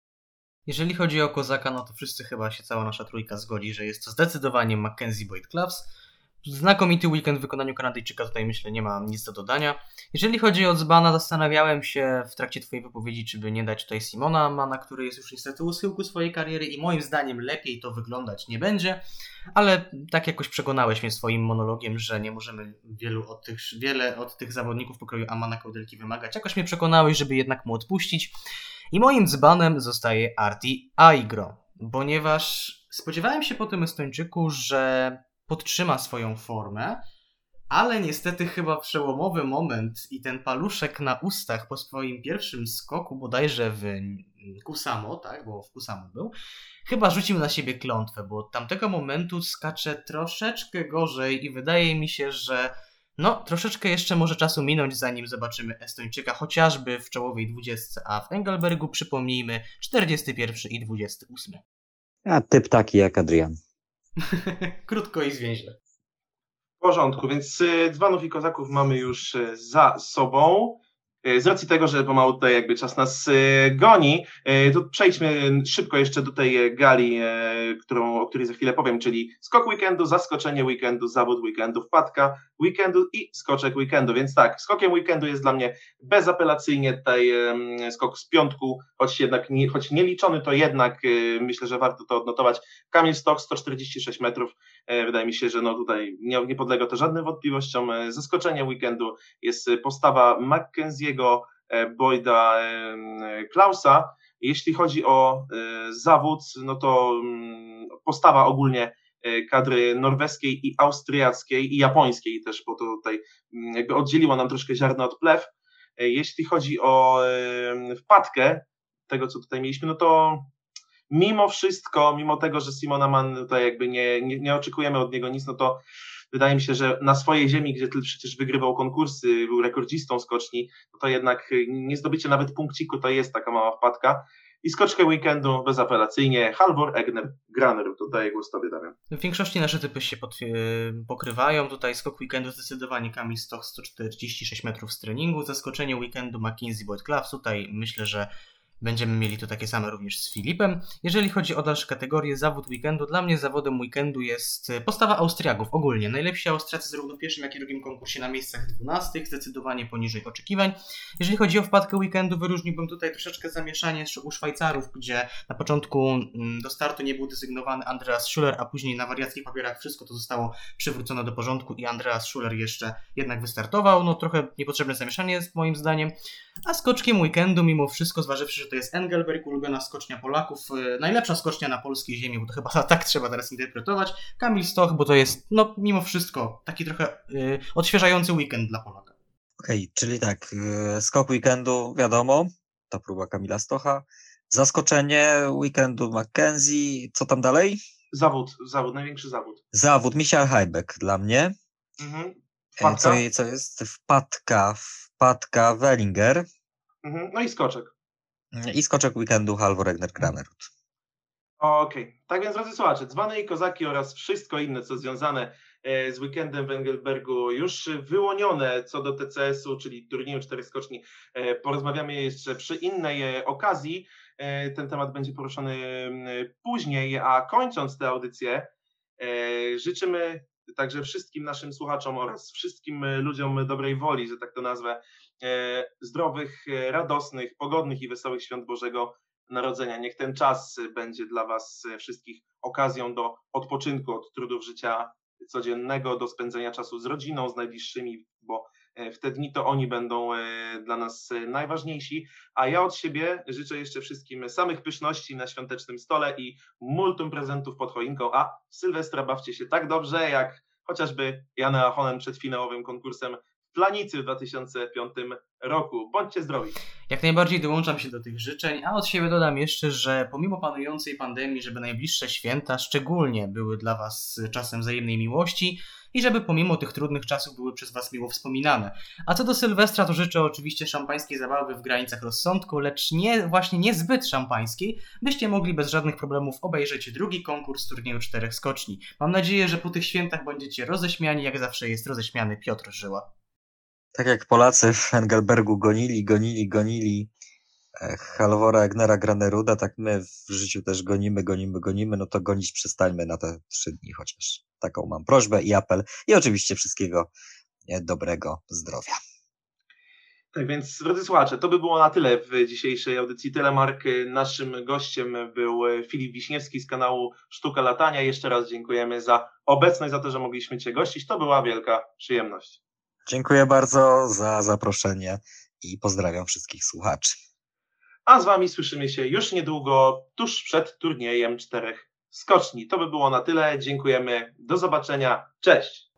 Jeżeli chodzi o Kozaka, no to wszyscy chyba się cała nasza trójka zgodzi, że jest to zdecydowanie Mackenzie Boyd Clubs. Znakomity weekend w wykonaniu Kanadyjczyka, tutaj myślę nie ma nic do dodania. Jeżeli chodzi o Dzbana, zastanawiałem się w trakcie Twojej wypowiedzi, czy by nie dać tutaj Simona Mana, który jest już niestety u schyłku swojej kariery i moim zdaniem lepiej to wyglądać nie będzie, ale tak jakoś przekonałeś mnie swoim monologiem, że nie możemy wielu od tych, wiele od tych zawodników pokroju Amana Kołdelki wymagać. Jakoś mnie przekonałeś, żeby jednak mu odpuścić i moim dzbanem zostaje Arti Aigro, ponieważ spodziewałem się po tym Estończyku, że podtrzyma swoją formę, ale niestety chyba przełomowy moment i ten paluszek na ustach po swoim pierwszym skoku bodajże w Kusamo, tak, bo w Kusamo był, chyba rzucił na siebie klątwę, bo od tamtego momentu skacze troszeczkę gorzej i wydaje mi się, że no, troszeczkę jeszcze może czasu minąć, zanim zobaczymy Estończyka, chociażby w czołowej 20, a w Engelbergu przypomnijmy 41 i 28. A typ taki jak Adrian. [laughs] Krótko i zwięźle. W porządku, więc y, dzbanów i kozaków mamy już y, za sobą. Y, z racji tego, że pomału tutaj jakby czas nas goni, to przejdźmy szybko jeszcze do tej gali, którą, o której za chwilę powiem, czyli skok weekendu, zaskoczenie weekendu, zawód weekendu, wpadka weekendu i skoczek weekendu. Więc tak, skokiem weekendu jest dla mnie bezapelacyjnie tutaj skok z piątku, choć jednak nie, choć nieliczony, to jednak myślę, że warto to odnotować. Kamil Stok 146 metrów. E, wydaje mi się, że no tutaj nie, nie podlega to żadnym wątpliwościom. E, zaskoczenie weekendu jest postawa Mackenzie'ego, Boyda Klausa. Jeśli chodzi o zawód, no to mm, postawa ogólnie kadry norweskiej i austriackiej i japońskiej też, bo to tutaj mm, jakby oddzieliło nam troszkę ziarno od plew. Jeśli chodzi o wpadkę tego, co tutaj mieliśmy, no to mimo wszystko, mimo tego, że Simona Man tutaj jakby nie, nie, nie oczekujemy od niego nic, no to wydaje mi się, że na swojej ziemi, gdzie przecież wygrywał konkursy, był rekordzistą skoczni, no to jednak nie zdobycie nawet punkciku to jest taka mała wpadka. I skoczkę weekendu bezapelacyjnie Halvor Egner Graner. Tutaj głos Tobie, Damian. W większości nasze typy się pokrywają. Tutaj skok weekendu zdecydowanie Kamil Stoch 146 metrów z treningu. Zaskoczenie weekendu McKinsey Boyd Club. Tutaj myślę, że Będziemy mieli to takie same również z Filipem. Jeżeli chodzi o dalsze kategorie, zawód weekendu, dla mnie zawodem weekendu jest e, postawa Austriaków ogólnie. Najlepsi Austriacy zarówno w pierwszym, jak i drugim konkursie na miejscach 12, zdecydowanie poniżej oczekiwań. Jeżeli chodzi o wpadkę weekendu, wyróżniłbym tutaj troszeczkę zamieszanie u Szwajcarów, gdzie na początku mm, do startu nie był desygnowany Andreas Schuller, a później na wariackich papierach wszystko to zostało przywrócone do porządku i Andreas Schuller jeszcze jednak wystartował. No trochę niepotrzebne zamieszanie jest moim zdaniem. A skoczkiem weekendu, mimo wszystko, zważywszy, że to jest Engelberg, ulubiona skocznia Polaków, e, najlepsza skocznia na polskiej ziemi, bo to chyba [laughs] tak trzeba teraz interpretować, Kamil Stoch, bo to jest, no mimo wszystko, taki trochę y, odświeżający weekend dla Polaka. Okej, okay, czyli tak, y, skok weekendu, wiadomo, to próba Kamila Stocha, zaskoczenie weekendu McKenzie, co tam dalej? Zawód, zawód, największy zawód. Zawód, Michael Heibeck dla mnie. Mhm. Co, co jest? Wpadka, wpadka Wellinger. Mhm. No i skoczek. I skoczek weekendu Halvor Egner Kramerut. Okej, okay. tak więc drodzy słuchacze, dzbany i kozaki oraz wszystko inne, co związane e, z weekendem w Engelbergu już wyłonione co do TCS-u, czyli turnieju cztery skoczni. E, porozmawiamy jeszcze przy innej e, okazji. Ten temat będzie poruszony później, a kończąc tę audycję, życzymy także wszystkim naszym słuchaczom oraz wszystkim ludziom dobrej woli, że tak to nazwę, E, zdrowych, e, radosnych, pogodnych i wesołych świąt Bożego Narodzenia. Niech ten czas będzie dla Was wszystkich okazją do odpoczynku od trudów życia codziennego, do spędzenia czasu z rodziną, z najbliższymi, bo e, w te dni to oni będą dla nas najważniejsi. A ja od siebie życzę jeszcze wszystkim samych pyszności na świątecznym stole i multum prezentów pod choinką, a Sylwestra bawcie się tak dobrze, jak chociażby Jana Ahonen przed finałowym konkursem Planicy w 2005 roku. Bądźcie zdrowi. Jak najbardziej dołączam się do tych życzeń, a od siebie dodam jeszcze, że pomimo panującej pandemii, żeby najbliższe święta szczególnie były dla Was czasem wzajemnej miłości i żeby pomimo tych trudnych czasów były przez Was miło wspominane. A co do Sylwestra, to życzę oczywiście szampańskiej zabawy w granicach rozsądku, lecz nie właśnie niezbyt szampańskiej, byście mogli bez żadnych problemów obejrzeć drugi konkurs turnieju czterech skoczni. Mam nadzieję, że po tych świętach będziecie roześmiani, jak zawsze jest roześmiany Piotr Żyła tak jak Polacy w Engelbergu gonili, gonili, gonili e, Halvora Egnera Graneruda, tak my w życiu też gonimy, gonimy, gonimy, no to gonić przestańmy na te trzy dni chociaż. Taką mam prośbę i apel i oczywiście wszystkiego e, dobrego zdrowia. Tak więc, drodzy słuchacze, to by było na tyle w dzisiejszej audycji Telemark. Naszym gościem był Filip Wiśniewski z kanału Sztuka Latania. Jeszcze raz dziękujemy za obecność, za to, że mogliśmy Cię gościć. To była wielka przyjemność. Dziękuję bardzo za zaproszenie i pozdrawiam wszystkich słuchaczy. A z Wami słyszymy się już niedługo, tuż przed turniejem czterech skoczni. To by było na tyle. Dziękujemy. Do zobaczenia. Cześć.